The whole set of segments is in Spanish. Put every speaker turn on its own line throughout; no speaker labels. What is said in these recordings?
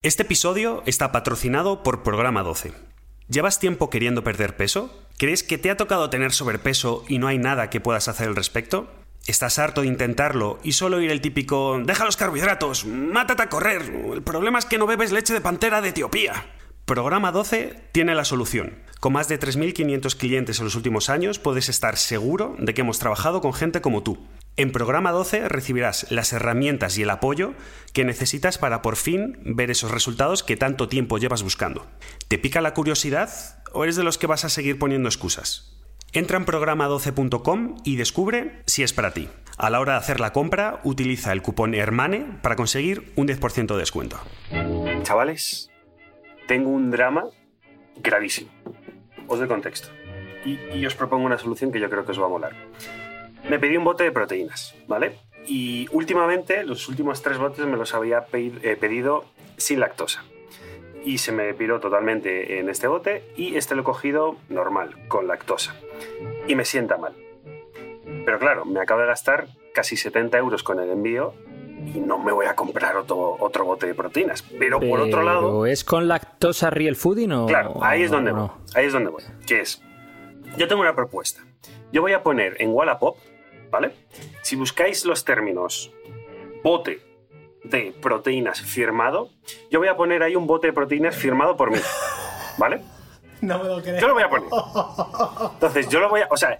Este episodio está patrocinado por Programa 12. ¿Llevas tiempo queriendo perder peso? ¿Crees que te ha tocado tener sobrepeso y no hay nada que puedas hacer al respecto? ¿Estás harto de intentarlo y solo oír el típico deja los carbohidratos, mátate a correr, el problema es que no bebes leche de pantera de Etiopía? Programa 12 tiene la solución. Con más de 3.500 clientes en los últimos años puedes estar seguro de que hemos trabajado con gente como tú. En programa 12 recibirás las herramientas y el apoyo que necesitas para por fin ver esos resultados que tanto tiempo llevas buscando. ¿Te pica la curiosidad o eres de los que vas a seguir poniendo excusas? Entra en programa12.com y descubre si es para ti. A la hora de hacer la compra, utiliza el cupón HERMANE para conseguir un 10% de descuento. Chavales, tengo un drama gravísimo. Os doy contexto. Y, y os propongo una solución que yo creo que os va a molar me pedí un bote de proteínas, ¿vale? Y últimamente, los últimos tres botes me los había eh, pedido sin lactosa. Y se me piró totalmente en este bote y este lo he cogido normal, con lactosa. Y me sienta mal. Pero claro, me acabo de gastar casi 70 euros con el envío y no me voy a comprar otro, otro bote de proteínas. Pero, por otro lado...
¿Es con lactosa real fooding o...?
Claro, ahí es donde voy. Ahí es donde voy. ¿Qué es? Yo tengo una propuesta. Yo voy a poner en Wallapop ¿vale? Si buscáis los términos bote de proteínas firmado, yo voy a poner ahí un bote de proteínas firmado por mí, ¿vale?
No me lo creo.
Yo lo voy a poner. Entonces, yo lo voy a. O sea,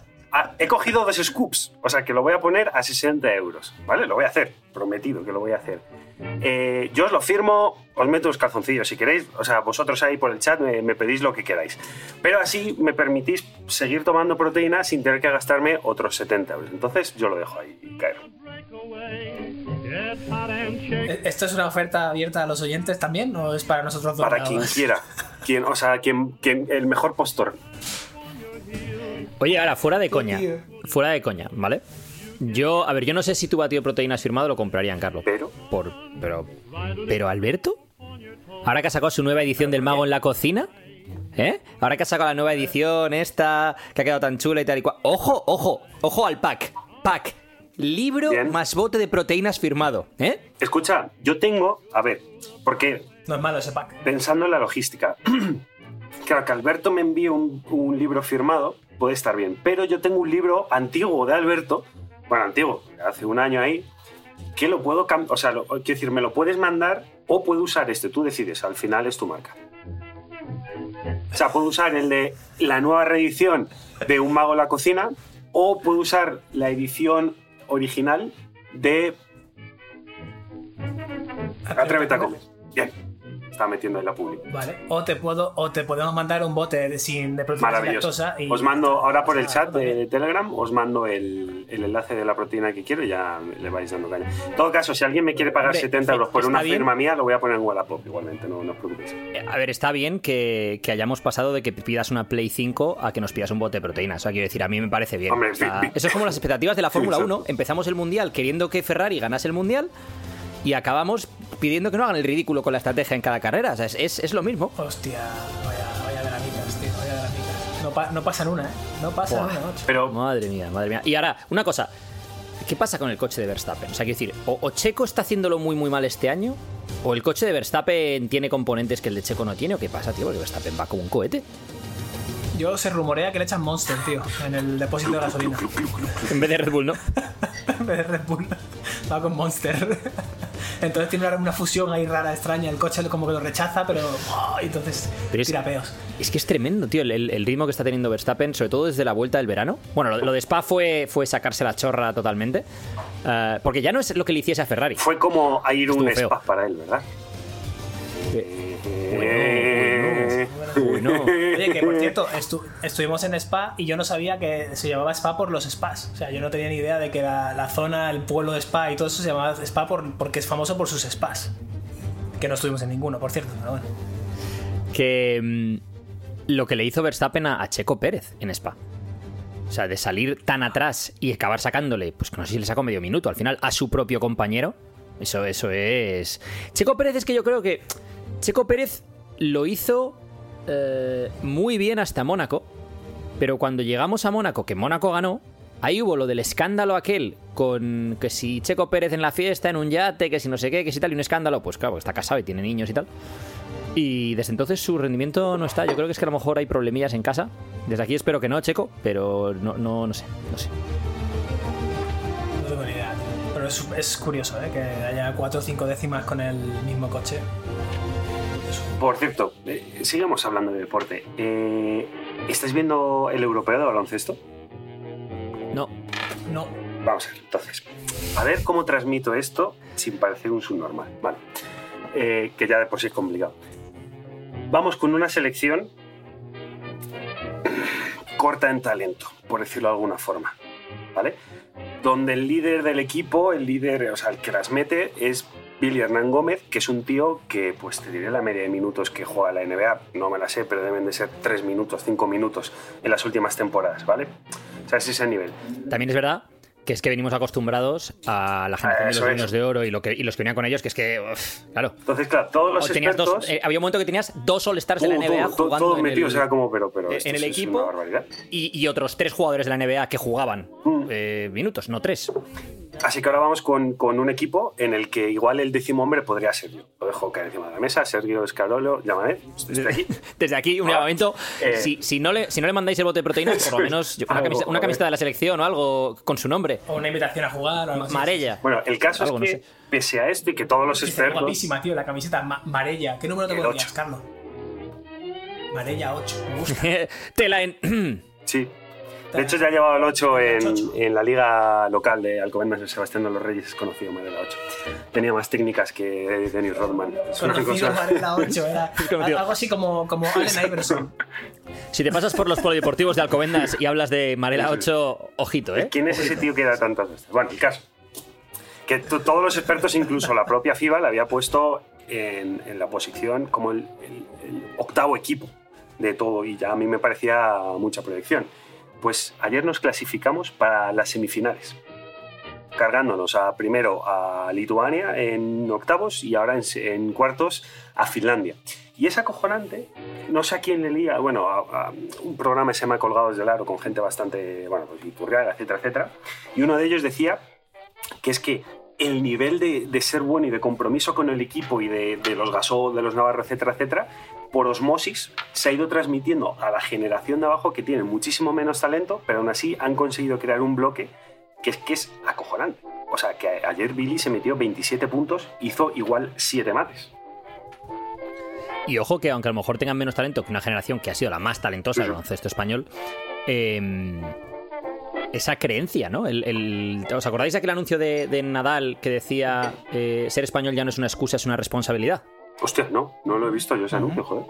he cogido dos scoops, o sea, que lo voy a poner a 60 euros, ¿vale? Lo voy a hacer, prometido que lo voy a hacer. Eh, yo os lo firmo, os meto los calzoncillos si queréis, o sea, vosotros ahí por el chat me, pedís lo que queráis. Pero así me permitís seguir tomando proteína sin tener que gastarme otros 70 euros. Entonces yo lo dejo ahí caer.
Eh, ¿Esto es una oferta abierta a los oyentes también o es para nosotros dos?
Para quien quiera. Quien, o sea, quien, quien, el mejor postor.
Oye, ahora, fuera de coña. Fuera de coña, ¿vale? Yo, a ver, yo no sé si tu batido de proteínas firmado lo comprarían, Carlos.
Pero.
Por, pero. Pero, Alberto. Ahora que ha sacado su nueva edición del Mago en la cocina. ¿Eh? Ahora que ha sacado la nueva edición, esta, que ha quedado tan chula y tal y cual. ¡Ojo, ojo! ¡Ojo al pack! ¡Pack! Libro más bote de proteínas firmado, ¿eh?
Escucha, yo tengo. A ver, porque.
No es malo ese pack.
Pensando en la logística. claro, que Alberto me envíe un libro firmado puede estar bien. Pero yo tengo un libro antiguo de Alberto, bueno, antiguo, hace un año ahí, que lo puedo cambiar, o sea, quiero decir, me lo puedes mandar o puedo usar este, tú decides, al final es tu marca. O sea, puedo usar el de la nueva reedición de Un Mago en la Cocina o puedo usar la edición original de Atrévete a comer. Bien está metiendo en la pública.
Vale. O te puedo, o te podemos mandar un bote de, sin de proteína lactosa. Y...
Os mando ahora por el chat de, Telegram, os mando el, el, enlace de la proteína que quiero y ya le vais dando caña. En todo caso, si alguien me quiere pagar 70 euros por una firma mía, lo voy a poner en Wallapop igualmente, no, no os preocupéis.
Eh, a ver, está bien que, que, hayamos pasado de que pidas una Play 5 a que nos pidas un bote de proteína. O sea, quiero decir, a mí me parece bien. eso es como las expectativas de la Fórmula 1. Empezamos el Mundial queriendo que Ferrari ganase el Mundial y acabamos pidiendo que no hagan el ridículo con la estrategia en cada carrera. O sea, es, es, lo mismo.
Hostia, vaya, vaya granitas, tío, vaya granitas. No, pa no pasan una, ¿eh? No pasan una noche.
Pero... Madre mía, madre mía. Y ahora, una cosa. ¿Qué pasa con el coche de Verstappen? O sea, quiero decir, o, Checo está haciéndolo muy, muy mal este año, o el coche de Verstappen tiene componentes que el de Checo no tiene, o qué pasa, tío, porque Verstappen va como un cohete.
Yo se rumorea que le echan Monster, tío, en el depósito de gasolina.
en vez de Red Bull, ¿no?
en vez de Red Bull, va con Monster. Entonces tiene una fusión ahí rara, extraña. El coche como que lo rechaza, pero. Oh, entonces tira peos.
Es que es tremendo, tío, el, ritmo que está teniendo Verstappen, sobre todo desde la vuelta del verano. Bueno, lo, de Spa fue, fue sacarse la chorra totalmente. Eh, porque ya no es lo que le hiciese a Ferrari.
Fue como a ir un Spa para él, ¿verdad?
Oye, que por cierto, estuvimos en Spa y yo no sabía que se llamaba Spa por los spas. O sea, yo no tenía ni idea de que la, la zona, el pueblo de Spa y todo eso se llamaba Spa por, porque es famoso por sus spas. Que no estuvimos en ninguno, por cierto, pero bueno.
Que mm, lo que le hizo Verstappen a, Checo Pérez en Spa. O sea, de salir tan atrás y acabar sacándole, pues que no sé si le sacó medio minuto al final a su propio compañero. Eso, eso es. Checo Pérez es que yo creo que. Checo Pérez lo hizo eh, muy bien hasta Mónaco, pero cuando llegamos a Mónaco, que Mónaco ganó, ahí hubo lo del escándalo aquel con que si Checo Pérez en la fiesta, en un yate, que si no sé qué, que si tal, y un escándalo, pues claro, está casado y tiene niños y tal. Y desde entonces su rendimiento no está. Yo creo que es que a lo mejor hay problemillas en casa. Desde aquí espero que no, Checo, pero no, no, no sé, no sé.
No tengo ni idea. Pero es, es curioso, ¿eh? Que haya 4 o 5 décimas con el mismo coche.
Por cierto, eh, sigamos hablando de deporte. Eh, ¿Estáis viendo el europeo de baloncesto?
No.
No.
Vamos a ver, entonces. A ver cómo transmito esto sin parecer un subnormal. Vale. Eh, que ya de por sí es complicado. Vamos con una selección corta en talento, por decirlo de alguna forma. ¿Vale? Donde el líder del equipo, el líder, o sea, el que las mete, es Billy Hernán Gómez, que es un tío que, pues te diré la media de minutos que juega la NBA, no me la sé, pero deben de ser 3 minutos, 5 minutos en las últimas temporadas, ¿vale? O sea, es ese nivel.
También es verdad que es que venimos acostumbrados a la generación de los niños de oro y, lo que, y los que venían con ellos, que es que, uf, claro.
Entonces, claro, todos los
tenías dos-
expertos...
eh, había un momento que tenías dos All-Stars de la NBA
todo,
jugando
todos
en
metidos,
el,
era como, pero, pero
en
esto
el equipo y, y otros tres jugadores de la NBA que jugaban
Mm.
eh, minutos, no tres.
Así que ahora vamos con, con un equipo en el que igual el décimo hombre podría ser yo. Lo dejo caer encima de la mesa, Sergio Escarolo, llámame, estoy aquí.
Desde aquí, un llamamiento.
Eh.
si, si, no le, si no le mandáis el bote de proteínas, por lo menos yo- una,
Algo,
camiseta, una
joder.
camiseta de la selección o algo con su nombre.
O una invitación a jugar o algo así.
Marella.
Bueno, el caso
Algo,
es que,
sé.
pese a esto y que todos los expertos...
guapísima, tío, la camiseta Ma- Marella. ¿Qué número te pondrías. Carlos? Marella 8. Me gusta.
Tela en.
Sí. De hecho, ya ha llevado el 8 en, en la liga local de Alcobendas de Sebastián de los Reyes, es conocido Marela 8. Tenía más técnicas que Dennis Rodman. Es una
Conocido
cosa-
Marella 8. Era
conocido.
algo así como, como Allen Iverson.
si te pasas por los polideportivos de Alcobendas y hablas de Marela 8, ojito, ¿eh?
¿Quién es ese tío que da tantas veces? Bueno, el caso. Que to- todos los expertos, incluso la propia FIBA, le había puesto en, en la posición como el, el- el octavo equipo de todo y ya a mí me parecía mucha proyección. Pues ayer nos clasificamos para las semifinales, cargándonos a, primero a Lituania en octavos y ahora en, cuartos a Finlandia. Y es acojonante, no sé a quién le bueno, a, un programa se llama Colgados del Aro con gente bastante, bueno, pues Iturriaga, etcétera, etcétera. Y uno de ellos decía que es que el nivel de, ser bueno y de compromiso con el equipo y de, de los Gasol, de los Navarro, etcétera, etcétera, por osmosis se ha ido transmitiendo a la generación de abajo que tiene muchísimo menos talento, pero aún así han conseguido crear un bloque que es, que es acojonante. O sea, que ayer Billy se metió 27 puntos, hizo igual 7 mates.
Y ojo que aunque a lo mejor tengan menos talento que una generación que ha sido la más talentosa del baloncesto español, eh, esa creencia, ¿no? El, el- ¿Os acordáis de aquel anuncio de, de Nadal que decía eh, ser español ya no es una excusa, es una responsabilidad?
Hostia, no, no lo he visto yo ese anuncio, joder.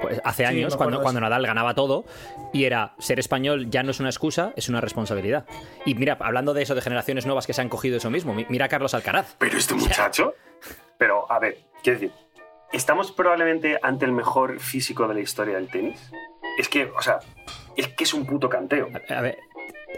Pues hace
Sí,
años, cuando, cuando. Nadal ganaba todo, y era ser español ya no es una excusa, es una responsabilidad. Y mira, hablando de eso, de generaciones nuevas que se han cogido eso mismo, mi- mira a Carlos Alcaraz.
Pero este muchacho. Pero, a ver, quiero decir, ¿estamos probablemente ante el mejor físico de la historia del tenis? Es que, o sea, es que es un puto canteo.
A ver,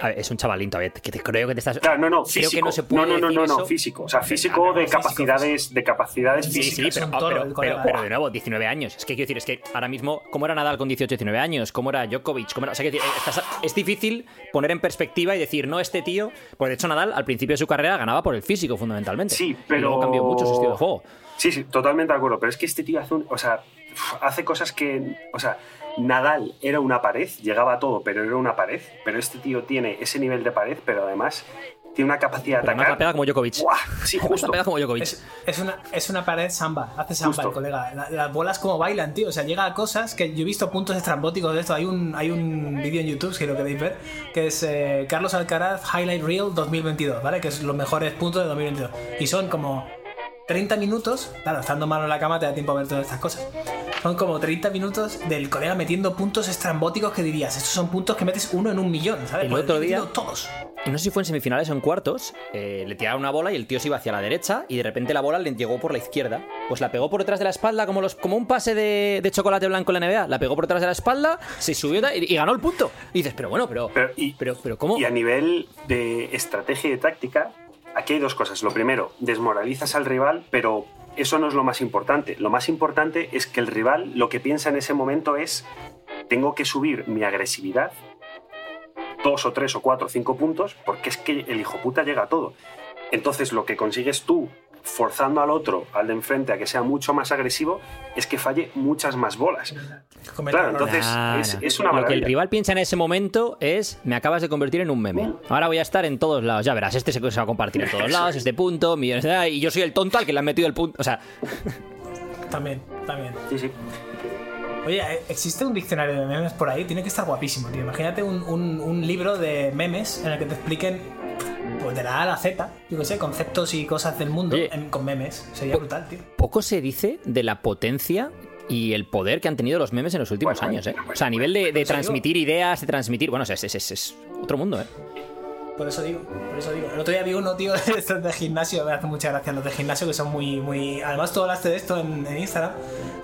a ver, es un chavalín todavía, que te creo que te estás...
Claro, no, no,
Creo
físico.
que no se puede
no, no, no, no, no, físico. O sea, físico de
físico,
capacidades, de capacidades
Sí,
físicas.
sí, pero,
toro,
pero- pero- pero de nuevo, 19 años. Es que quiero decir, es que ahora mismo, ¿cómo era Nadal con 18, 19 años? ¿Cómo era Djokovic? ¿Cómo era- O sea, estás- es difícil poner en perspectiva y decir, no, este tío. Pues de hecho, Nadal al principio de su carrera ganaba por el físico, fundamentalmente.
Sí,
Y
pero-
luego cambió mucho su estilo de juego.
Sí, sí, totalmente de acuerdo. Pero es que este tío hace, un- o sea, hace cosas que. O sea, Nadal era una pared, llegaba a todo, pero era una pared. Pero este tío tiene ese nivel de pared, pero además tiene una capacidad de
Pero la
atacar.
pega como Djokovic.
¡Buah! Sí, justo.
pega como Djokovic.
Es, es una, es una pared samba, hace samba
Justo.
el colega. La- las bolas como bailan, tío. O sea, llega a cosas que yo he visto puntos estrambóticos de esto. Hay un, hay un vídeo en YouTube, si lo queréis ver, que es eh, Carlos Alcaraz Highlight Reel 2022, ¿vale? Que es los mejores puntos de 2022. Y son como 30 minutos, claro, estando malo en la cama te da tiempo a ver todas estas cosas. Son como 30 minutos del colega metiendo puntos estrambóticos que dirías, estos son puntos que metes uno en un millón, ¿sabes?
El
Pues
otro día-
todos.
Y no sé si fue en semifinales o en cuartos, eh, le tiraron una bola y el tío se iba hacia la derecha y de repente la bola le llegó por la izquierda. Pues la pegó por detrás de la espalda como, los, como un pase de, de chocolate blanco en la NBA. La pegó por detrás de la espalda, se subió y, y ganó el punto. Y dices, pero bueno, pero...
Pero, y,
pero, pero ¿cómo?
y a nivel de estrategia y de táctica, aquí hay dos cosas. Lo primero, desmoralizas al rival, pero eso no es lo más importante. Lo más importante es que el rival lo que piensa en ese momento es, tengo que subir mi agresividad dos o tres o cuatro o cinco puntos, porque es que el hijo puta llega a todo. Entonces lo que consigues tú forzando al otro, al de enfrente, a que sea mucho más agresivo, es que falle muchas más bolas. Claro, entonces
Claro.
es, es una
Lo que el rival piensa en ese momento es, me acabas de convertir en un meme. Ahora voy a estar en todos lados. Ya verás, este se va a compartir en todos lados, este punto, millones de... Y yo soy el tonto al que le han metido el punto. O sea,
También, también.
Sí, sí.
Oye, ¿eh, ¿existe un diccionario de memes por ahí? Tiene que estar guapísimo, tío. Imagínate un, un- un libro de memes en el que te expliquen pues de la A a la Z, yo qué sé, conceptos y cosas del mundo
Oye.
en- con memes. Sería brutal, tío.
poco se dice de la potencia y el poder que han tenido los memes en los últimos
Bueno,
años, ¿eh?
bueno,
O sea, a nivel de, de transmitir ideas, de transmitir... Bueno, es, es, es- es otro mundo, ¿eh?
Por eso digo, por eso digo. El otro día vi uno, tío, de estos de gimnasio, me hace mucha gracia los de gimnasio que son muy, muy. Además, tú hablaste de esto en, en Instagram,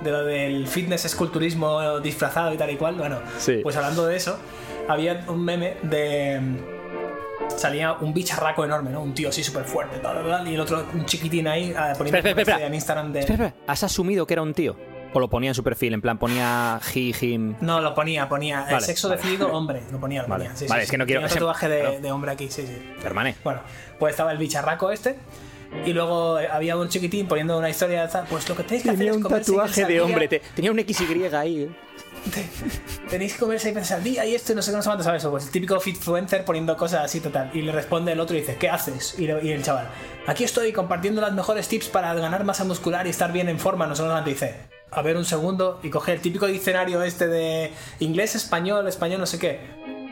de lo del fitness esculturismo disfrazado y tal y cual. Bueno,
Sí.
pues hablando de eso, había un meme de. Salía un bicharraco enorme, ¿no? Un tío así súper fuerte, tal, tal, tal, y el otro, un chiquitín ahí, eh, poniendo
Espera, espera,
en Instagram de.
Espera, espera, ¿has asumido que era un tío? ¿O lo ponía en su perfil? En plan, ponía he, him...
No, lo ponía, ponía. el
Vale,
sexo
vale.
definido, hombre. Lo ponía, lo
Vale.
ponía. Sí,
Vale,
sí,
es que no quiero-
Tenía un tatuaje de, de hombre aquí, sí, sí.
Hermane.
Bueno, pues estaba el bicharraco este. Y luego eh, había un chiquitín poniendo una historia de tal. Pues lo que tenéis que hacer es veces al día.
te- tenía un XY ahí, ¿eh?
Tenéis que comer seis veces al día y esto y no sé qué, no sé cuánto, ¿sabes? Pues el típico fitfluencer poniendo cosas así total. Y le responde el otro y dice, ¿qué haces? Y, el chaval, aquí estoy compartiendo las mejores tips para ganar masa muscular y estar bien en forma. No sé cuánto. Dice, a ver un segundo. Y coge el típico diccionario este de inglés, español, español, no sé qué.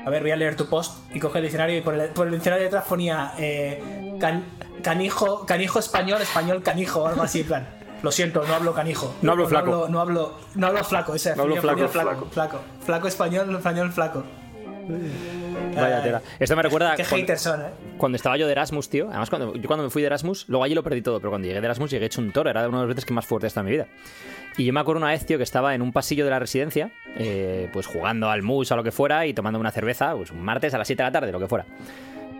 A ver, voy a leer tu post. Y coge el diccionario y por el, por el diccionario detrás ponía eh, can- canijo, canijo español, español canijo, algo así, en plan. Lo siento, no hablo canijo.
No hablo flaco.
No hablo, no hablo, no hablo flaco, ese
No hablo flaco,
flaco, flaco. Flaco español, español flaco.
Vaya
Ay,
tela. Esto me recuerda
Qué
cuando,
haters son, eh.
cuando estaba yo de Erasmus, tío. Además, cuando, yo cuando me fui de Erasmus, luego allí lo perdí todo, pero cuando llegué de Erasmus llegué hecho un toro. Era una de las veces que más fuerte está en mi vida. Y yo me acuerdo una vez, tío, que estaba en un pasillo de la residencia, eh, pues jugando al mus o lo que fuera y tomando una cerveza, pues un martes a las 7 de la tarde, lo que fuera.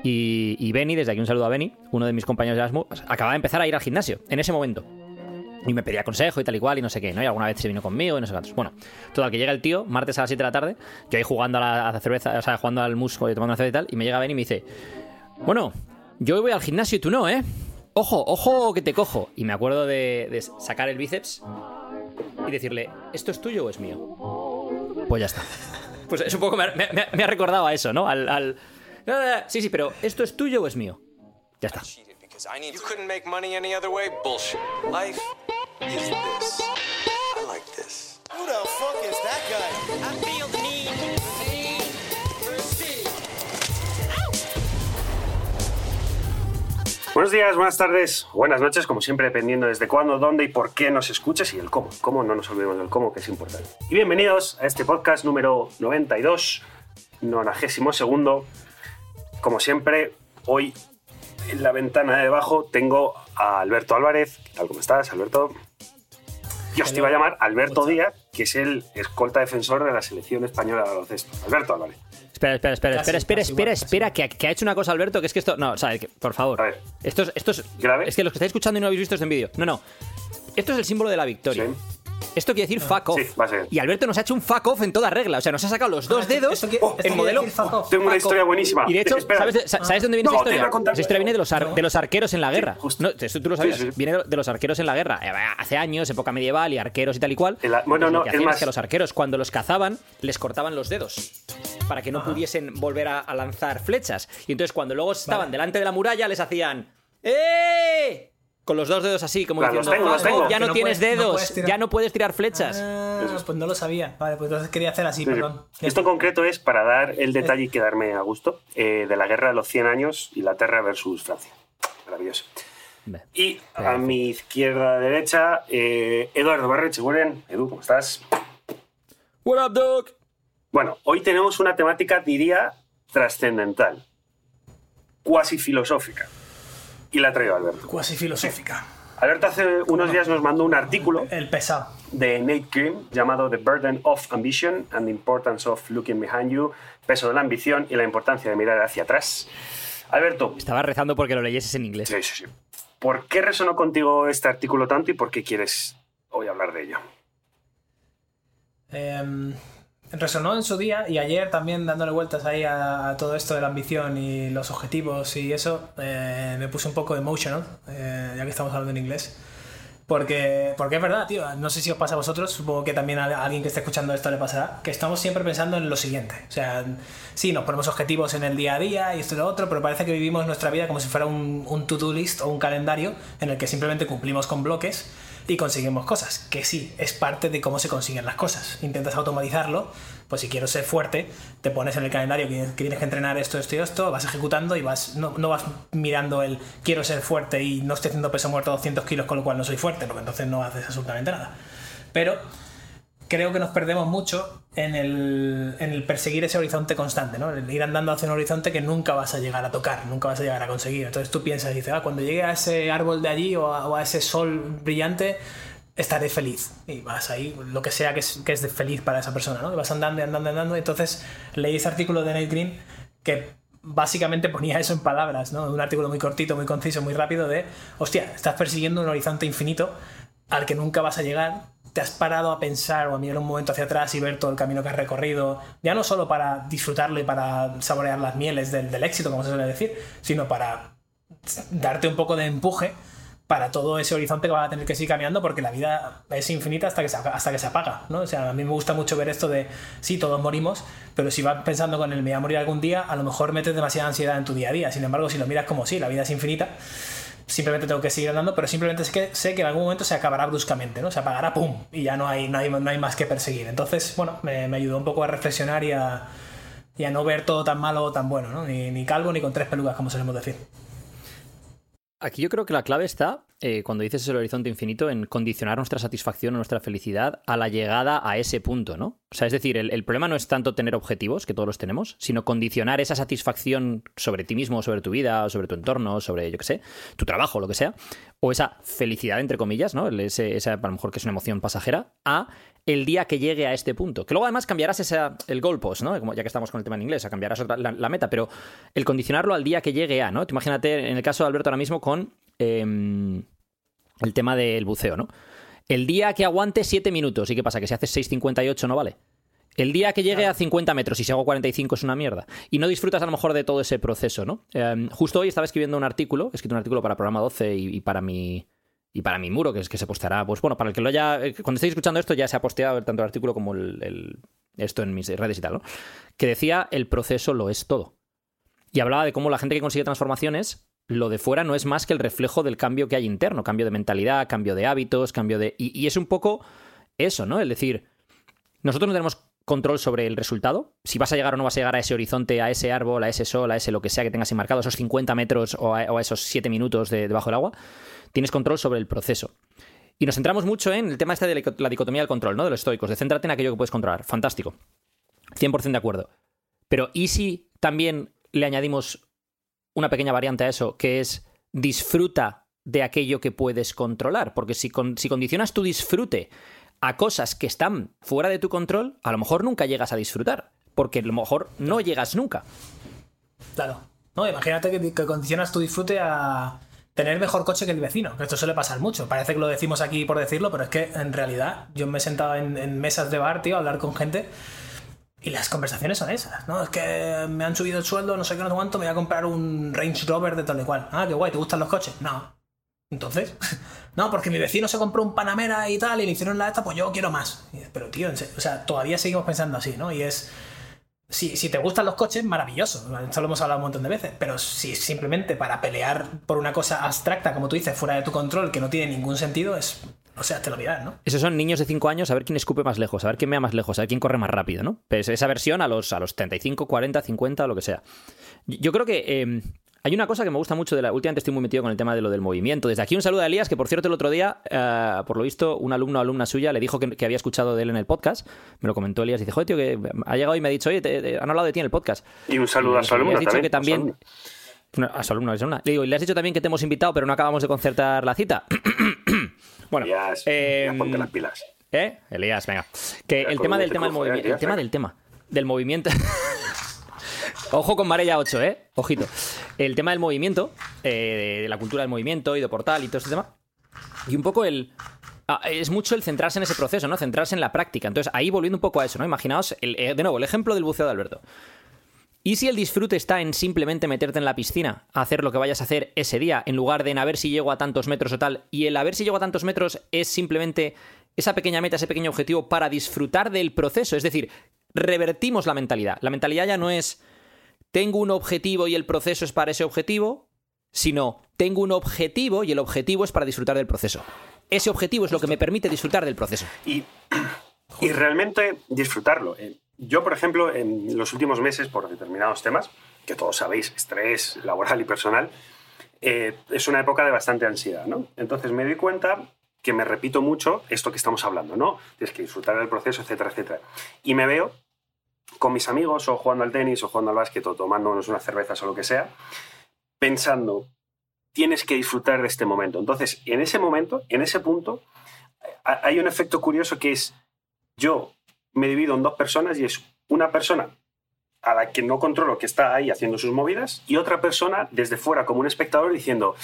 Y, y Benny, desde aquí un saludo a Benny, uno de mis compañeros de Erasmus, acababa de empezar a ir al gimnasio en ese momento. Y me pedía consejo y tal y cual y no sé qué, ¿no? Y alguna vez se vino conmigo y no sé cuántos. Bueno, total, que llega el tío, martes a las 7 de la tarde, yo ahí jugando a la, cerveza, o sea, jugando al musco y tomando una cerveza y tal, y me llega Ben y me dice, bueno, yo hoy voy al gimnasio y tú no, ¿eh? Ojo, ojo que te cojo. Y me acuerdo de, sacar el bíceps y decirle, ¿esto es tuyo o es mío? Pues ya está. Pues es un poco, me, ha- recordado a eso, ¿no? Al- Sí, sí, pero ¿esto es tuyo o es mío? Ya está.
Because I need you couldn't make money any other way. Bullshit. Life is this. I like this.
Who the fuck is that guy?
I feel the need.
Buenos días, buenas tardes, buenas noches, como siempre, dependiendo desde cuándo, dónde y por qué nos escuches y el cómo. Cómo no nos olvidemos del cómo, que es importante. Y bienvenidos a este podcast número 92, 92 segundo. Como siempre, hoy en la ventana de debajo tengo a Alberto Álvarez. ¿Qué tal? ¿Cómo estás, Alberto? Yo os te iba a llamar Alberto Díaz, que es el escolta defensor de la selección española de baloncesto. Alberto Álvarez.
Espera, espera, espera,
Casi,
espera, espera,
casi
espera,
igual,
espera, que, que ha hecho una cosa Alberto, que es que esto. No, o sea, que- por favor.
A ver.
Esto es, esto es.
¿Grave?
Es que los que estáis escuchando y no habéis visto esto en vídeo. No, no. Esto es el símbolo de la victoria.
Sí.
Esto quiere decir fuck off.
Sí, va a ser.
Y Alberto nos ha hecho un fuck off en toda regla. O sea, nos ha sacado los dos
esto-
dedos en modelo.
decir fuck off.
Tengo una
fuck
historia
off.
buenísima.
Y de hecho,
Espera.
¿sabes, de- sa- ¿sabes dónde viene
No,
esa
te
historia?
iba a contar.
Esa historia viene de los, ar-
No.
de los arqueros en la guerra.
justo.
No, esto tú lo.
Sí, sí.
Viene de los arqueros en la guerra. Eh, Hace años, época medieval y arqueros y tal y cual.
Bueno,
Pues lo
no,
que
es
hacían
más-
que a los arqueros, cuando los cazaban, les cortaban los dedos para que no pudiesen volver a, a lanzar flechas. Y entonces, cuando luego estaban delante de la muralla, les hacían ¡Eh! Con los dos dedos así, como
Claro, los
diciendo,
tengo, los
"Fuck
tengo".
ya no,
no
tienes
puedes-
dedos, ya no puedes tirar flechas.
Ah, pues no lo sabía. Vale, pues entonces quería hacer así,
Sí, sí.
perdón.
Esto en concreto es para dar el detalle y quedarme a gusto eh, de la guerra de los 100 años, Inglaterra versus Francia. Maravilloso. Y a mi izquierda derecha, eh, Eduardo Barret, Seguren. Edu, ¿cómo estás?
What up, dog?
Bueno, hoy tenemos una temática, diría, trascendental, cuasi filosófica. Y la ha traído Alberto.
Cuasi filosófica.
Alberto hace unos días nos mandó un artículo
El pesado.
de Nate Green llamado The Burden of Ambition and the Importance of Looking Behind You, peso de la ambición y la importancia de mirar hacia atrás. Alberto,
Estaba rezando porque lo leyeses en inglés.
sí, sí, sí. ¿por qué resonó contigo este artículo tanto y por qué quieres hoy hablar de ello?
Em, resonó en su día y ayer también dándole vueltas ahí a, a todo esto de la ambición y los objetivos y eso, eh, me puse un poco emotional, eh, ya que estamos hablando en inglés. Porque, porque es verdad, tío. No sé si os pasa a vosotros, supongo que también a alguien que esté escuchando esto le pasará, que estamos siempre pensando en lo siguiente. O sea, sí, nos ponemos objetivos en el día a día y esto y lo otro, pero parece que vivimos nuestra vida como si fuera un, un to-do list o un calendario en el que simplemente cumplimos con bloques y conseguimos cosas. Que sí, es parte de cómo se consiguen las cosas. Intentas automatizarlo, pues si quiero ser fuerte, te pones en el calendario que que tienes que entrenar esto, esto y esto, vas ejecutando y vas no, no vas mirando el quiero ser fuerte y no estoy haciendo peso muerto 200 kilos con lo cual no soy fuerte, porque entonces no haces absolutamente nada. Pero creo que nos perdemos mucho en el, en perseguir ese horizonte constante, ¿no? El ir andando hacia un horizonte que nunca vas a llegar a tocar, nunca vas a llegar a conseguir. Entonces tú piensas y dices, ah, cuando llegue a ese árbol de allí o a, ese sol brillante, estaré feliz. Y vas ahí, lo que sea que es, que es feliz para esa persona, ¿no? Y vas andando y andando andando. Entonces leí ese artículo de Nate Green que básicamente ponía eso en palabras, ¿no? Un artículo muy cortito, muy conciso, muy rápido de, hostia, estás persiguiendo un horizonte infinito al que nunca vas a llegar. Te has parado a pensar o a mirar un momento hacia atrás y ver todo el camino que has recorrido, ya no solo para disfrutarlo y para saborear las mieles del, del éxito, como se suele decir, sino para darte un poco de empuje para todo ese horizonte que vas a tener que seguir caminando porque la vida es infinita hasta que se, hasta que se apaga, ¿no? O sea, a mí me gusta mucho ver esto de, sí, todos morimos, pero si vas pensando con el me voy a morir algún día, a lo mejor metes demasiada ansiedad en tu día a día. Sin embargo, si lo miras como sí, la vida es infinita, simplemente tengo que seguir andando, pero simplemente es que sé que en algún momento se acabará bruscamente, ¿no? Se apagará, ¡pum! Y ya no hay, no hay, no hay más que perseguir. Entonces, bueno, me, ayudó un poco a reflexionar y a, y a no ver todo tan malo o tan bueno, ¿no? Ni, ni calvo ni con tres pelucas, como solemos decir.
Aquí yo creo que la clave está, eh, cuando dices el horizonte infinito, en condicionar nuestra satisfacción o nuestra felicidad a la llegada a ese punto, ¿no? O sea, es decir, el, problema no es tanto tener objetivos, que todos los tenemos, sino condicionar esa satisfacción sobre ti mismo, sobre tu vida, sobre tu entorno, sobre, yo qué sé, tu trabajo, lo que sea, o esa felicidad, entre comillas, ¿no? Esa, a lo mejor que es una emoción pasajera, a el día que llegue a este punto. Que luego además cambiarás esa, el goalpost, ¿no? Como ya que estamos con el tema en inglés, cambiarás otra- la, la meta, pero el condicionarlo al día que llegue a, ¿no? Tú imagínate en el caso de Alberto ahora mismo con em, el tema del buceo, ¿no? El día que aguante 7 minutos, ¿y qué pasa? Que si haces 6.58 no vale. El día que llegue a 50 metros y si hago 45 es una mierda. Y no disfrutas a lo mejor de todo ese proceso, ¿no? Em, justo hoy estaba escribiendo un artículo, he escrito un artículo para programa 12 y, y para mi. Y para mi muro, que es que se posteará, pues bueno, para el que lo haya. eh, Cuando estéis escuchando esto, ya se ha posteado tanto el artículo como el, esto en mis redes y tal, ¿no? Que decía el proceso lo es todo. Y hablaba de cómo la gente que consigue transformaciones, lo de fuera no es más que el reflejo del cambio que hay interno, cambio de mentalidad, cambio de hábitos, cambio de. Y, y es un poco eso, ¿no? Es decir, nosotros no tenemos control sobre el resultado. Si vas a llegar o no vas a llegar a ese horizonte, a ese árbol, a ese sol, a ese lo que sea que tengas enmarcado, esos 50 metros o a, esos 7 minutos de, debajo del agua, tienes control sobre el proceso. Y nos centramos mucho en el tema este de la- la dicotomía del control, ¿no? De los estoicos, de céntrate en aquello que puedes controlar. Fantástico. 100% de acuerdo. Pero ¿y si también le añadimos una pequeña variante a eso, que es disfruta de aquello que puedes controlar? Porque si, con- si condicionas tu disfrute a cosas que están fuera de tu control, a lo mejor nunca llegas a disfrutar. Porque a lo mejor no llegas nunca.
Claro. No, imagínate que, que condicionas tu disfrute a tener mejor coche que el vecino, que esto suele pasar mucho. Parece que lo decimos aquí por decirlo, pero es que en realidad yo me he sentado en, mesas de bar, tío, a hablar con gente y las conversaciones son esas, ¿no? Es que me han subido el sueldo, no sé qué, no sé cuánto, me voy a comprar un Range Rover de tal y cual. Ah, qué guay, ¿te gustan los coches? No. Entonces, no, porque mi vecino se compró un Panamera y tal, y le hicieron la esta, pues yo quiero más. Pero tío, o sea, todavía seguimos pensando así, ¿no? Y es si, si te gustan los coches, maravilloso. Esto lo hemos hablado un montón de veces. Pero si simplemente para pelear por una cosa abstracta, como tú dices, fuera de tu control, que no tiene ningún sentido, es. O sea, te lo miras, ¿no?
Esos son niños de 5 años a ver quién escupe más lejos, a ver quién mea más lejos, a ver quién corre más rápido, ¿no? Pues esa versión a los, a los 35, 40, 50 o lo que sea. Yo creo que eh, hay una cosa que me gusta mucho de la. Últimamente estoy muy metido con el tema de lo del movimiento. Desde aquí un saludo a Elías, que por cierto el otro día, eh, por lo visto, un alumno o alumna suya le dijo que, que había escuchado de él en el podcast. Me lo comentó Elías y dice, joder, tío, que ha llegado y me ha dicho, oye, te- te- han hablado de ti en el podcast.
Y un saludo a su alumno
has dicho
también.
que también. A su alumno, a su alumna. Le digo, y le has dicho también que te hemos invitado, pero no acabamos de concertar la cita. bueno,
Elías,
eh,
ponte las pilas.
¿Eh? Elías, venga. Que el
con
tema del tema del
eh,
movimiento. El tema del tema. Del movimiento. Ojo con Marella 8, ¿eh? Ojito. El tema del movimiento, eh, de la cultura del movimiento y de portal y todo este tema. Y un poco el. ah, es mucho el centrarse en ese proceso, ¿no? Centrarse en la práctica. Entonces, ahí volviendo un poco a eso, ¿no? Imaginaos, eh, de nuevo, el ejemplo del buceo de Alberto. ¿Y si el disfrute está en simplemente meterte en la piscina, hacer lo que vayas a hacer ese día, en lugar de en a ver si llego a tantos metros o tal? Y el a ver si llego a tantos metros es simplemente esa pequeña meta, ese pequeño objetivo para disfrutar del proceso. Es decir, revertimos la mentalidad. La mentalidad ya no es tengo un objetivo y el proceso es para ese objetivo, sino tengo un objetivo y el objetivo es para disfrutar del proceso. Ese objetivo es lo que me permite disfrutar del proceso.
y, realmente disfrutarlo. Eh, Yo, por ejemplo, en los últimos meses, por determinados temas, que todos sabéis, estrés laboral y personal, eh, es una época de bastante ansiedad, ¿no? Entonces me doy cuenta que me repito mucho esto que estamos hablando, ¿no? Tienes que disfrutar del proceso, etcétera, etcétera. Y me veo con mis amigos o jugando al tenis o jugando al básquet o tomándonos unas cervezas o lo que sea, pensando, tienes que disfrutar de este momento. Entonces, en ese momento, en ese punto, ha- hay un efecto curioso que es, yo me divido en dos personas y es una persona a la que no controlo que está ahí haciendo sus movidas y otra persona desde fuera como un espectador diciendo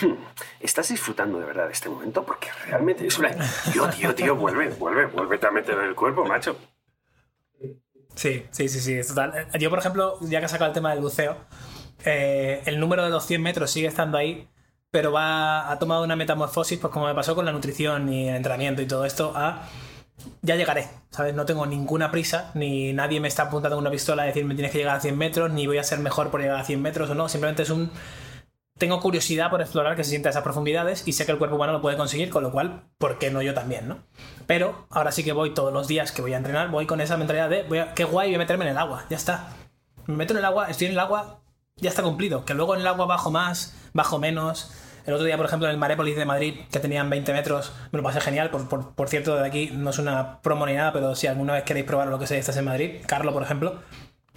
"Hmm, ¿estás disfrutando de verdad de este momento? Porque realmente es una... Tío, tío, tío, vuelve, vuelve, vuelve a meter el cuerpo, macho.
Sí, sí, sí, sí, es total. Eh, Yo, por ejemplo, ya que he sacado el tema del buceo, eh, el número de los 100 metros sigue estando ahí, pero va, ha tomado una metamorfosis, pues como me pasó con la nutrición y el entrenamiento y todo esto, a ya llegaré, ¿sabes? No tengo ninguna prisa, ni nadie me está apuntando una pistola a decirme tienes que llegar a 100 metros, ni voy a ser mejor por llegar a 100 metros o no, simplemente es un... Tengo curiosidad por explorar que se sienta esas profundidades y sé que el cuerpo humano lo puede conseguir, con lo cual, ¿por qué no yo también, no? Pero ahora sí que voy todos los días que voy a entrenar, voy con esa mentalidad de, voy a- qué guay, voy a meterme en el agua, ya está. Me meto en el agua, estoy en el agua, ya está cumplido. Que luego en el agua bajo más, bajo menos. El otro día, por ejemplo, en el Marépolis de Madrid, que tenían 20 metros, me lo pasé genial. Por, por, por cierto, de aquí no es una promo ni nada, pero si alguna vez queréis probar lo que sea, estás en Madrid, Carlo, por ejemplo,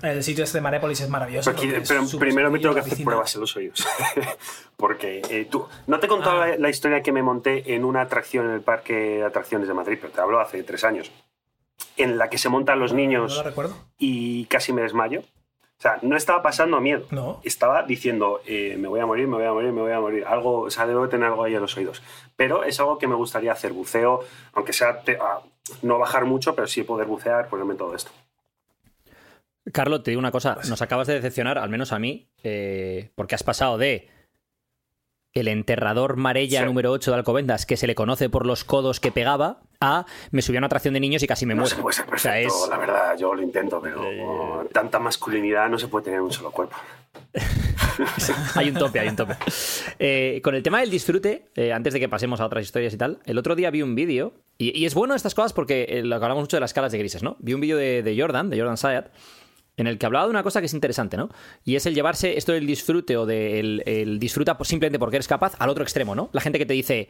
el sitio este de Marépolis es maravilloso.
Pero, aquí-
es
pero
súper
primero me tengo que hacer
piscina.
pruebas en los oídos. Porque eh, tú... No te he contado
Ah.
la, la historia que me monté en una atracción en el Parque de Atracciones de Madrid, pero te hablo hace tres años, en la que se montan los
No
niños
lo recuerdo.
y casi me desmayo. O sea, no estaba pasando miedo.
No.
Estaba diciendo, eh, me voy a morir, me voy a morir, me voy a morir. Algo, o sea, debo tener algo ahí en los oídos. Pero es algo que me gustaría hacer, buceo, aunque sea te- ah, no bajar mucho, pero sí poder bucear, ponerme todo esto.
Carlos, te digo una cosa, nos acabas de decepcionar, al menos a mí, eh, porque has pasado de el enterrador Marella
Sí.
número 8 de Alcobendas, que se le conoce por los codos que pegaba, a me subí a una atracción de niños y casi me
No
muero.
se puede ser
O sea,
perfecto,
es-
la verdad, yo lo intento, pero
Eh,
tanta masculinidad no se puede tener en un solo cuerpo.
hay un tope, hay un tope. Eh, con el tema del disfrute, eh, antes de que pasemos a otras historias y tal, el otro día vi un vídeo, y, y es bueno estas cosas porque lo hablamos mucho de las escalas de grises, ¿no? Vi un vídeo de, de Jordan, de Jordan Sayat, en el que hablaba de una cosa que es interesante, ¿no? Y es el llevarse esto del disfrute o del el disfruta simplemente porque eres capaz al otro extremo, ¿no? La gente que te dice,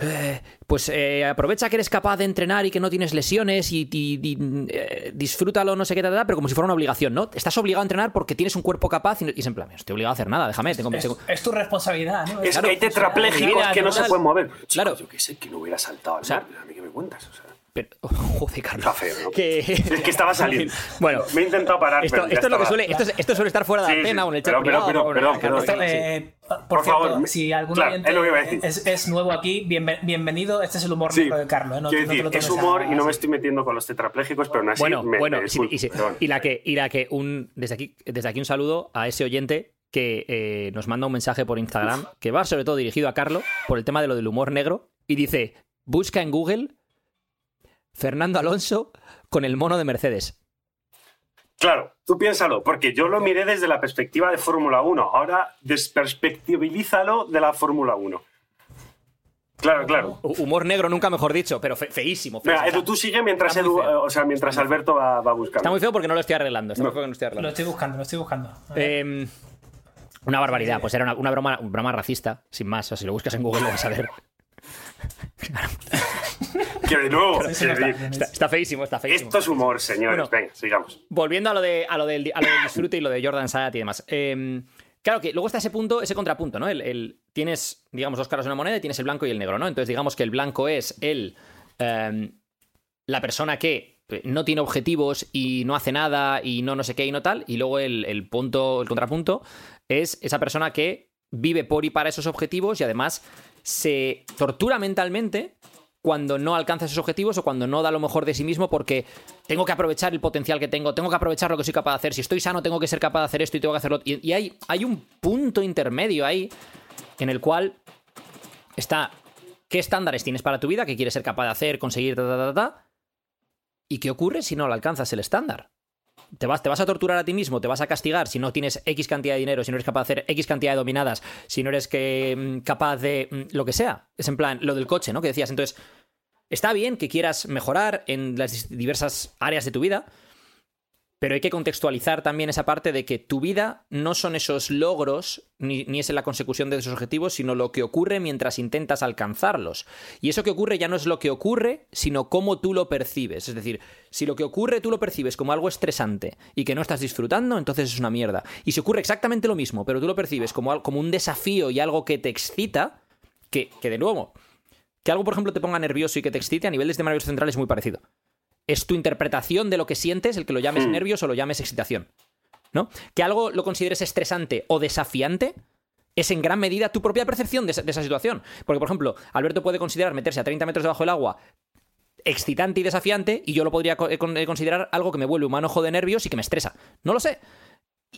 "Eh, pues eh, aprovecha que eres capaz de entrenar y que no tienes lesiones y, y- y, eh, disfrútalo, no sé qué, tal, tal, pero como si fuera una obligación, ¿no? Estás obligado a entrenar porque tienes un cuerpo capaz y, y es en plan, "No estoy obligado a hacer nada, déjame, tengo,
Es,
tengo-
es tu responsabilidad, ¿no?
Es
Claro,
que hay
o
tetraplégicos que no se pueden mover. Chico,
Claro.
Yo qué sé, que no hubiera saltado al
sea,
mar. ¿A mí qué me cuentas? O sea,
Pero, joder, Carlos.
Está feo, ¿no?
Que...
Es que estaba saliendo.
Bueno,
Me he intentado parar,
esto,
pero
esto es lo que suele, esto, es- esto suele estar fuera de
Sí,
la
sí,
pena o en el chat
pero- pero-
privado,
pero-
o
pero-
Carlos,
pero-
sí.
Eh, por,
Por
cierto,
favor,
si algún
claro,
oyente
es lo que iba a decir.
es, es nuevo aquí, bienve- bienvenido. Este es el humor
Sí,
negro de Carlos. ¿eh? No, no
es humor
a-
y no me estoy metiendo con los tetraplégicos, pero aún así
Bueno,
me,
bueno,
me
y,
disculpo,
y-
perdón.
y la que, y la que un, desde aquí, desde aquí un saludo a ese oyente que eh, nos manda un mensaje por Instagram que va sobre todo dirigido a Carlos por el tema de lo del humor negro y dice, busca en Google Fernando Alonso con el mono de Mercedes.
Claro, tú piénsalo, porque yo lo miré desde la perspectiva de Fórmula 1. Ahora desperspectivilízalo de la Fórmula 1. Claro, claro.
Hu- Humor negro, nunca mejor dicho, pero fe- feísimo.
Mira,
feísimo.
Edu, tú sigue mientras,
muy
Edu, o sea, mientras Alberto va, va buscando.
Está muy feo porque no lo estoy arreglando. Está muy
No.
feo que no estoy
Lo
arreglando.
estoy buscando, lo estoy buscando.
Eh, una barbaridad, pues era una, una broma, una broma racista, sin más. O sea, si lo buscas en Google lo vas a ver.
Que de nuevo,
sí, no está bien.
Está, está feísimo, está feísimo.
esto es humor, señores.
Bueno.
Venga, sigamos.
Volviendo a lo, de, a, lo del, a lo del disfrute y lo de Jordan Sayat y demás. Eh, claro que luego está ese punto, ese contrapunto, ¿no? El, el- tienes, digamos, dos caras de una moneda y tienes el blanco y el negro, ¿no? Entonces, digamos que el blanco es el. eh, la persona que no tiene objetivos y no hace nada y no no sé qué y no tal. Y luego el, el punto, el contrapunto es esa persona que vive por y para esos objetivos y además se tortura mentalmente cuando no alcanza esos objetivos o cuando no da lo mejor de sí mismo porque tengo que aprovechar el potencial que tengo, tengo que aprovechar lo que soy capaz de hacer. Si estoy sano, tengo que ser capaz de hacer esto y tengo que hacerlo. Y, hay, hay un punto intermedio ahí en el cual está qué estándares tienes para tu vida, qué quieres ser capaz de hacer, conseguir, ta, ta, ta, ta, y qué ocurre si no lo alcanzas el estándar. Te vas, te vas a torturar a ti mismo, te vas a castigar si no tienes X cantidad de dinero, si no eres capaz de hacer X cantidad de dominadas, si no eres que, mm, capaz de mm, lo que sea. Es en plan lo del coche, ¿no? Que decías. Entonces, está bien que quieras mejorar en las diversas áreas de tu vida, pero hay que contextualizar también esa parte de que tu vida no son esos logros, ni, ni es la consecución de esos objetivos, sino lo que ocurre mientras intentas alcanzarlos. Y eso que ocurre ya no es lo que ocurre, sino cómo tú lo percibes. Es decir, si lo que ocurre tú lo percibes como algo estresante y que no estás disfrutando, entonces es una mierda. Y si ocurre exactamente lo mismo, pero tú lo percibes como, como un desafío y algo que te excita, que, que de nuevo, que algo, por ejemplo, te ponga nervioso y que te excite a nivel de sistema nervioso central es muy parecido. Es tu interpretación de lo que sientes el que lo llames nervios o lo llames excitación. ¿No? Que algo lo consideres estresante o desafiante es en gran medida tu propia percepción de esa, de esa situación. Porque, por ejemplo, Alberto puede considerar meterse a 30 metros debajo del agua excitante y desafiante y yo lo podría eh, eh, considerar algo que me vuelve un manojo de nervios y que me estresa. No lo sé.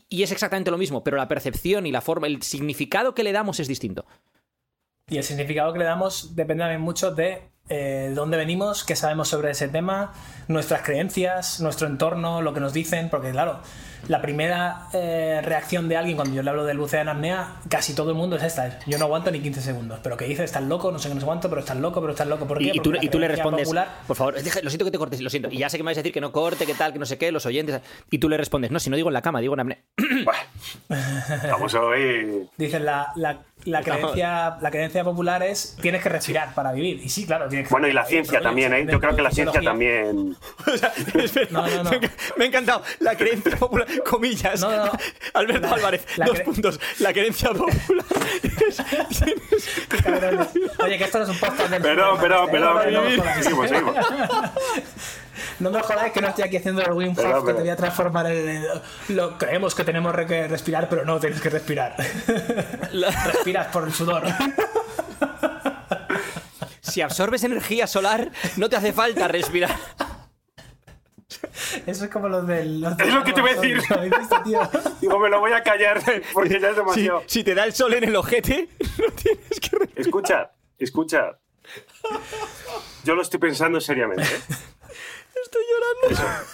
Y es exactamente lo mismo, pero la percepción y la forma, el significado que le damos es distinto.
Y el significado que le damos depende también mucho de eh, dónde venimos, qué sabemos sobre ese tema, nuestras creencias, nuestro entorno, lo que nos dicen, porque claro, la primera eh, reacción de alguien cuando yo le hablo del buceo en apnea, casi todo el mundo es esta, es, yo no aguanto ni 15 segundos, pero que dice, estás loco, no sé qué, no sé cuánto, pero estás loco, pero estás loco, ¿por qué?
Y, tú, y tú le respondes,
popular-
por favor, deja- lo siento que te cortes, lo siento. Y ya sé que me vais a decir que no corte, que tal, que no sé qué, los oyentes. Y tú le respondes, no, si no digo en la cama, digo en apnea.
Vamos hoy.
Dicen, la, la, la, creencia, la creencia popular es, tienes que respirar para vivir. Y sí, claro, tienes que
Bueno, y la ciencia también, ¿eh? Yo creo que la ciencia también.
No, no, no.
Me ha encantado. La creencia popular, comillas.
No, no, no.
Alberto
La-
Álvarez,
la
dos
cre-
puntos. La creencia popular.
Cabrones. Oye, que esto no es un podcast del
Perdón, perdón,
¿eh?
perdón. Seguimos, seguimos.
No me jodáis que no estoy aquí haciendo el Wim Hof que te voy a transformar en... Lo, creemos que tenemos que respirar, pero no tienes que respirar. Respiras por el sudor.
Si absorbes energía solar, no te hace falta respirar.
Eso es como los del... los
Es lo que te voy a decir.
¿Lo habéis visto, tío?
Digo, me lo voy a callar porque ya es
Si,
demasiado.
si te da el sol en el ojete, no tienes que respirar.
Escucha, escucha. Yo lo estoy pensando seriamente. ¿eh?
Estoy llorando.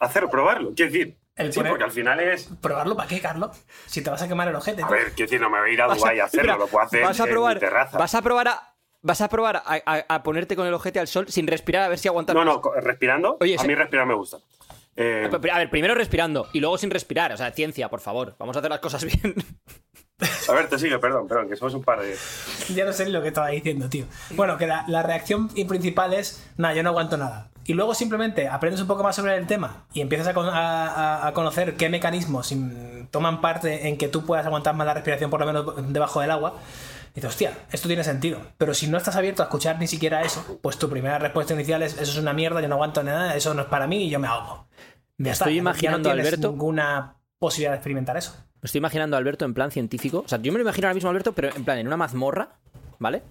Hacer, probarlo. Quiero decir,
El
sí,
poner-
porque al final es.
¿Probarlo para qué, Carlos? Si te vas a quemar el ojete.
A
tío.
ver, quiero decir, no me voy a ir a Dubái a hacerlo, lo puedo hacer
vas a
en
probar,
mi terraza.
Vas a probar a. Vas a probar a, a- a ponerte con el ojete al sol sin respirar a ver si aguantas.
No, no, respirando.
Oye,
a mí respirar me gusta. Eh,
A ver, primero respirando y luego sin respirar. O sea, ciencia, por favor. Vamos a hacer las cosas bien.
a ver, te sigue, perdón, perdón, que somos un par de.
Ya no sé ni lo que estaba diciendo, tío. Bueno, que la, la reacción principal es, nada, yo no aguanto nada. Y luego simplemente aprendes un poco más sobre el tema y empiezas a, con- a- a- conocer qué mecanismos toman parte en que tú puedas aguantar más la respiración, por lo menos debajo del agua. Y dices, hostia, esto tiene sentido. Pero si no estás abierto a escuchar ni siquiera eso, pues tu primera respuesta inicial es, eso es una mierda, yo no aguanto nada, eso no es para mí y yo me ahogo.
Me
Ya está,
estoy imaginando,
ya no
Alberto.
ninguna posibilidad de experimentar eso.
Me estoy imaginando a Alberto en plan científico. O sea, yo me lo imagino ahora mismo a Alberto, pero en plan en una mazmorra, ¿vale?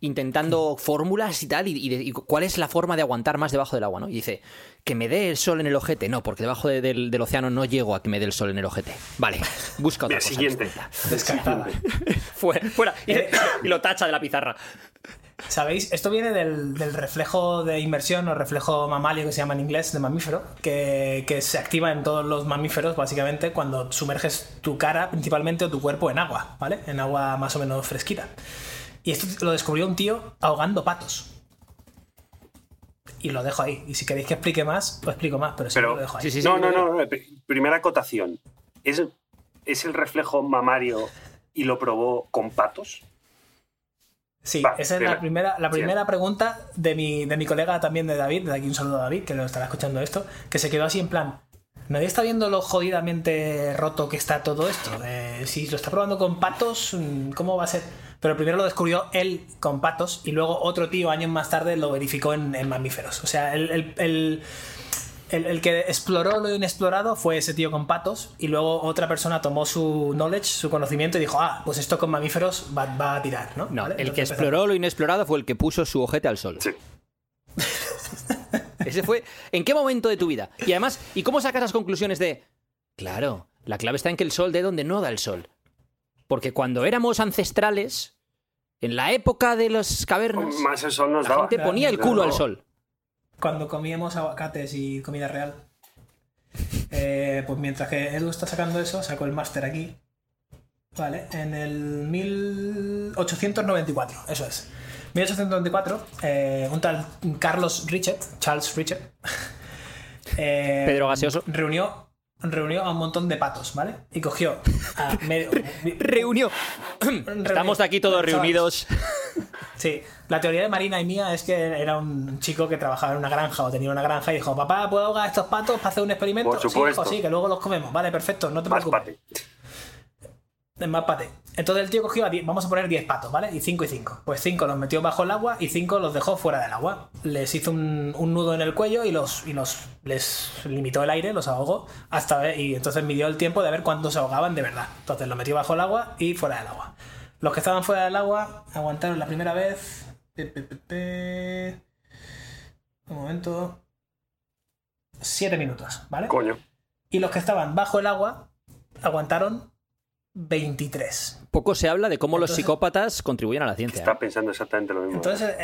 Intentando fórmulas y tal, y, y de- y cuál es la forma de aguantar más debajo del agua, ¿no? Y dice, que me dé el sol en el ojete. No, porque debajo de- del, del océano no llego a que me dé el sol en el ojete. Vale, busca otra cosa.
siguiente.
Descartada.
Fuera, fuera. Y,
Eh.
y lo tacha de la pizarra.
¿Sabéis? Esto viene del, del reflejo de inmersión o reflejo mamalio que se llama en inglés de mamífero, que, que se activa en todos los mamíferos básicamente cuando sumerges tu cara principalmente o tu cuerpo en agua, ¿vale? En agua más o menos fresquita. Y esto lo descubrió un tío ahogando patos. Y lo dejo ahí. Y si queréis que explique más, lo explico más, pero no lo dejo ahí.
Sí, sí, sí.
no, no, no, no, pri- Primera acotación. ¿Es, ¿Es el reflejo mamario y lo probó con patos?
Sí,
Va,
esa es la primera, la
Bien.
primera pregunta de mi, de mi colega también de David, de aquí un saludo a David, que lo estará escuchando esto, que se quedó así en plan, nadie está viendo lo jodidamente roto que está todo esto. Eh, si lo está probando con patos, mm, ¿cómo va a ser? Pero primero lo descubrió él con patos y luego otro tío años más tarde lo verificó en, en mamíferos. O sea, el, el- el- el- el que exploró lo inexplorado fue ese tío con patos y luego otra persona tomó su knowledge, su conocimiento y dijo, ah, pues esto con mamíferos va, va a tirar, ¿no?
No,
¿Vale?
el que exploró lo inexplorado fue el que puso su ojete al sol.
Sí.
Ese fue. ¿En qué momento de tu vida? Y además, ¿y cómo sacas las conclusiones de. Claro, la clave está en que el sol de donde no da el sol. Porque cuando éramos ancestrales, en la época de las cavernas,
Más el sol nos
la
daba.
gente ponía el culo al
Claro.
sol.
Cuando comíamos aguacates y comida real. Eh, pues mientras que Edu está sacando eso, sacó el máster aquí. Vale, en el 1894, eso es. 1894, eh, un tal Carlos Richard, Charles Richard, eh,
Pedro Gaseoso.
reunió, reunió a un montón de patos, ¿vale? Y cogió a medio,
Reunió. Estamos aquí todos reunidos.
Sí, la teoría de Marina y mía es que era un chico que trabajaba en una granja o tenía una granja y dijo, papá, ¿puedo ahogar a estos patos para hacer un experimento?
Por
Sí, hijo, sí, que luego los comemos. Vale, perfecto, no te
Más
preocupes.
pate.
Es más pate. Entonces el tío cogió a 10, vamos a poner 10 patos, ¿vale? Y 5 y 5. Pues 5 los metió bajo el agua y 5 los dejó fuera del agua. Les hizo un, un nudo en el cuello y los, y los les limitó el aire, los ahogó hasta y entonces midió el tiempo de ver cuántos se ahogaban de verdad. Entonces los metió bajo el agua y fuera del agua. Los que estaban fuera del agua aguantaron la primera vez. Un momento. 7 minutos, ¿vale?
Coño.
Y los que estaban bajo el agua aguantaron 23.
Poco se habla de cómo los psicópatas contribuyen a la ciencia.
Está pensando exactamente lo mismo.
Entonces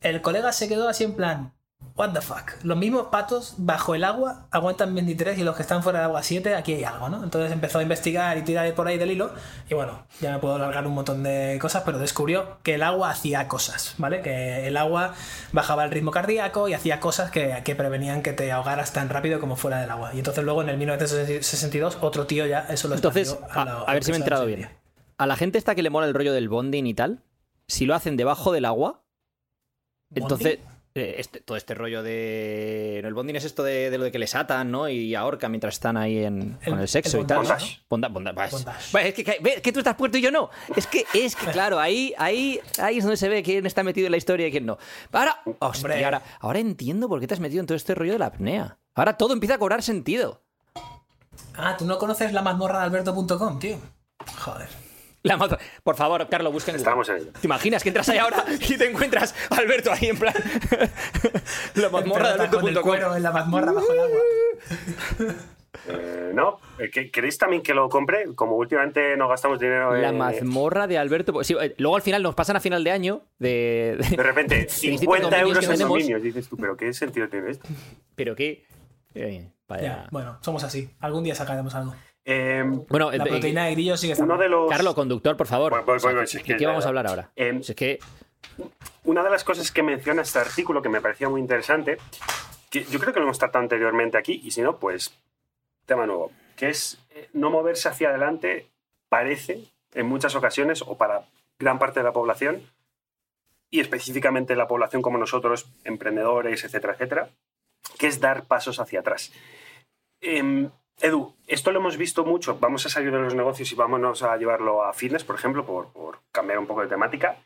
el colega se quedó así en plan, what the fuck. Los mismos patos bajo el agua aguantan 23 y los que están fuera del agua 7, aquí hay algo, ¿no? Entonces empezó a investigar y tirar por ahí del hilo y bueno, ya me puedo alargar un montón de cosas, pero descubrió que el agua hacía cosas, ¿vale? Que el agua bajaba el ritmo cardíaco y hacía cosas que, que prevenían que te ahogaras tan rápido como fuera del agua. Y entonces luego en el 1962 otro tío ya eso lo
Entonces, a, a ver si me he
hoy
bien. A la gente esta que le mola el rollo del bonding y tal, si lo hacen debajo del agua, entonces este- todo este rollo de... El bonding es esto de, de lo de que les atan, ¿no? Y ahorcan mientras están ahí en,
El-
con el sexo
el
y tal. ¿no?
bondage.
Bonda- bonda- es-
Bondage.
bah, es que, que- tú estás puesto y yo no. Es que, es que claro, ahí, ahí, ahí es donde se ve quién está metido en la historia y quién no. Ahora, hostia,
Hombre.
ahora, ahora entiendo por qué te has metido en todo este rollo de la apnea. Ahora todo empieza a cobrar sentido.
Ah, ¿tú no conoces la mazmorra de alberto.com, tío? Joder.
La Por favor, Carlos, busca en Google.
Estamos en ello.
¿Te imaginas que entras ahí ahora y te encuentras a Alberto ahí en plan. la mazmorra de
Pelota con el cuero en la mazmorra bajo el agua.
Eh, no, Eh, ¿que- ¿queréis también que lo compre? Como últimamente no gastamos dinero en...
La mazmorra de Alberto. Sí, eh, luego al final nos pasan a final de año de. de-
De repente,
distintos
50
dominios
euros en dominios. Dices tú, ¿pero qué sentido tiene esto?
Pero qué. eh, vaya.
Ya, bueno, somos así. Algún día sacaremos algo.
Eh,
Bueno,
La
eh,
proteína de grillo sigue estando.
uno de los...
Carlos, conductor, por favor.
Voy, voy,
O sea,
voy,
¿qué-
si es
¿qué,
que
qué
ya-
vamos a hablar ahora?
Eh,
Si es que.
Una de las cosas que menciona este artículo que me parecía muy interesante, que yo creo que lo hemos tratado anteriormente aquí, y si no, pues tema nuevo, que es eh, no moverse hacia adelante parece en muchas ocasiones, o para gran parte de la población, y específicamente la población como nosotros, emprendedores, etcétera, etcétera, que es dar pasos hacia atrás. Em, Edu, esto lo hemos visto mucho, vamos a salir de los negocios y vámonos a llevarlo a fitness, por ejemplo, por, por cambiar un poco de temática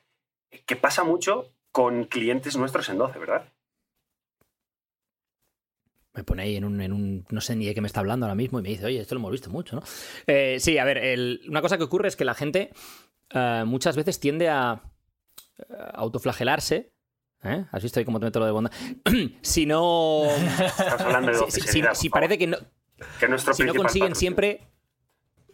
que pasa mucho con clientes nuestros en 12, ¿verdad?
Me pone ahí en un, en un- No sé ni de qué me está hablando ahora mismo y me dice, oye, esto lo hemos visto mucho, ¿no? Eh, sí, a ver, el- una cosa que ocurre es que la gente eh, muchas veces tiende a eh, autoflagelarse. ¿Eh? ¿Has visto ahí cómo te meto lo de bondad? si no.
Estás hablando de 12,
si, si- si
favor,
parece que no,
que es nuestro
si no consiguen siempre.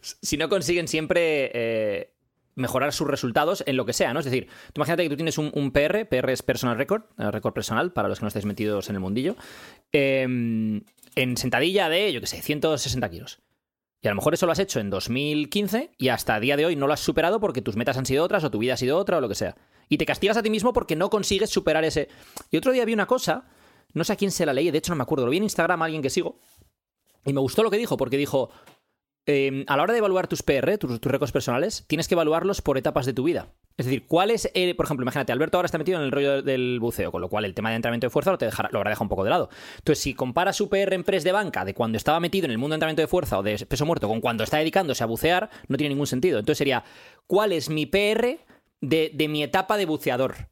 Si no consiguen siempre eh, mejorar sus resultados en lo que sea, ¿no? Es decir, tú imagínate que tú tienes un, un PR, PR es personal record, eh, récord personal, para los que no estáis metidos en el mundillo, eh, en sentadilla de, yo qué sé, 160 kilos. Y a lo mejor eso lo has hecho en 2015 y hasta el día de hoy no lo has superado porque tus metas han sido otras o tu vida ha sido otra o lo que sea. Y te castigas a ti mismo porque no consigues superar ese. Y otro día vi una cosa, no sé a quién se la leí, de hecho no me acuerdo, lo vi en Instagram a alguien que sigo. Y me gustó lo que dijo, porque dijo, eh, a la hora de evaluar tus PR, tus, tus récords personales, tienes que evaluarlos por etapas de tu vida. Es decir, ¿cuál es, el- por ejemplo, imagínate, Alberto ahora está metido en el rollo del buceo, con lo cual el tema de entrenamiento de fuerza lo, te lo habrá dejado un poco de lado. Entonces, si compara su PR en press de banca de cuando estaba metido en el mundo de entrenamiento de fuerza o de peso muerto con cuando está dedicándose a bucear, no tiene ningún sentido. Entonces sería, ¿cuál es mi PR de, de mi etapa de buceador?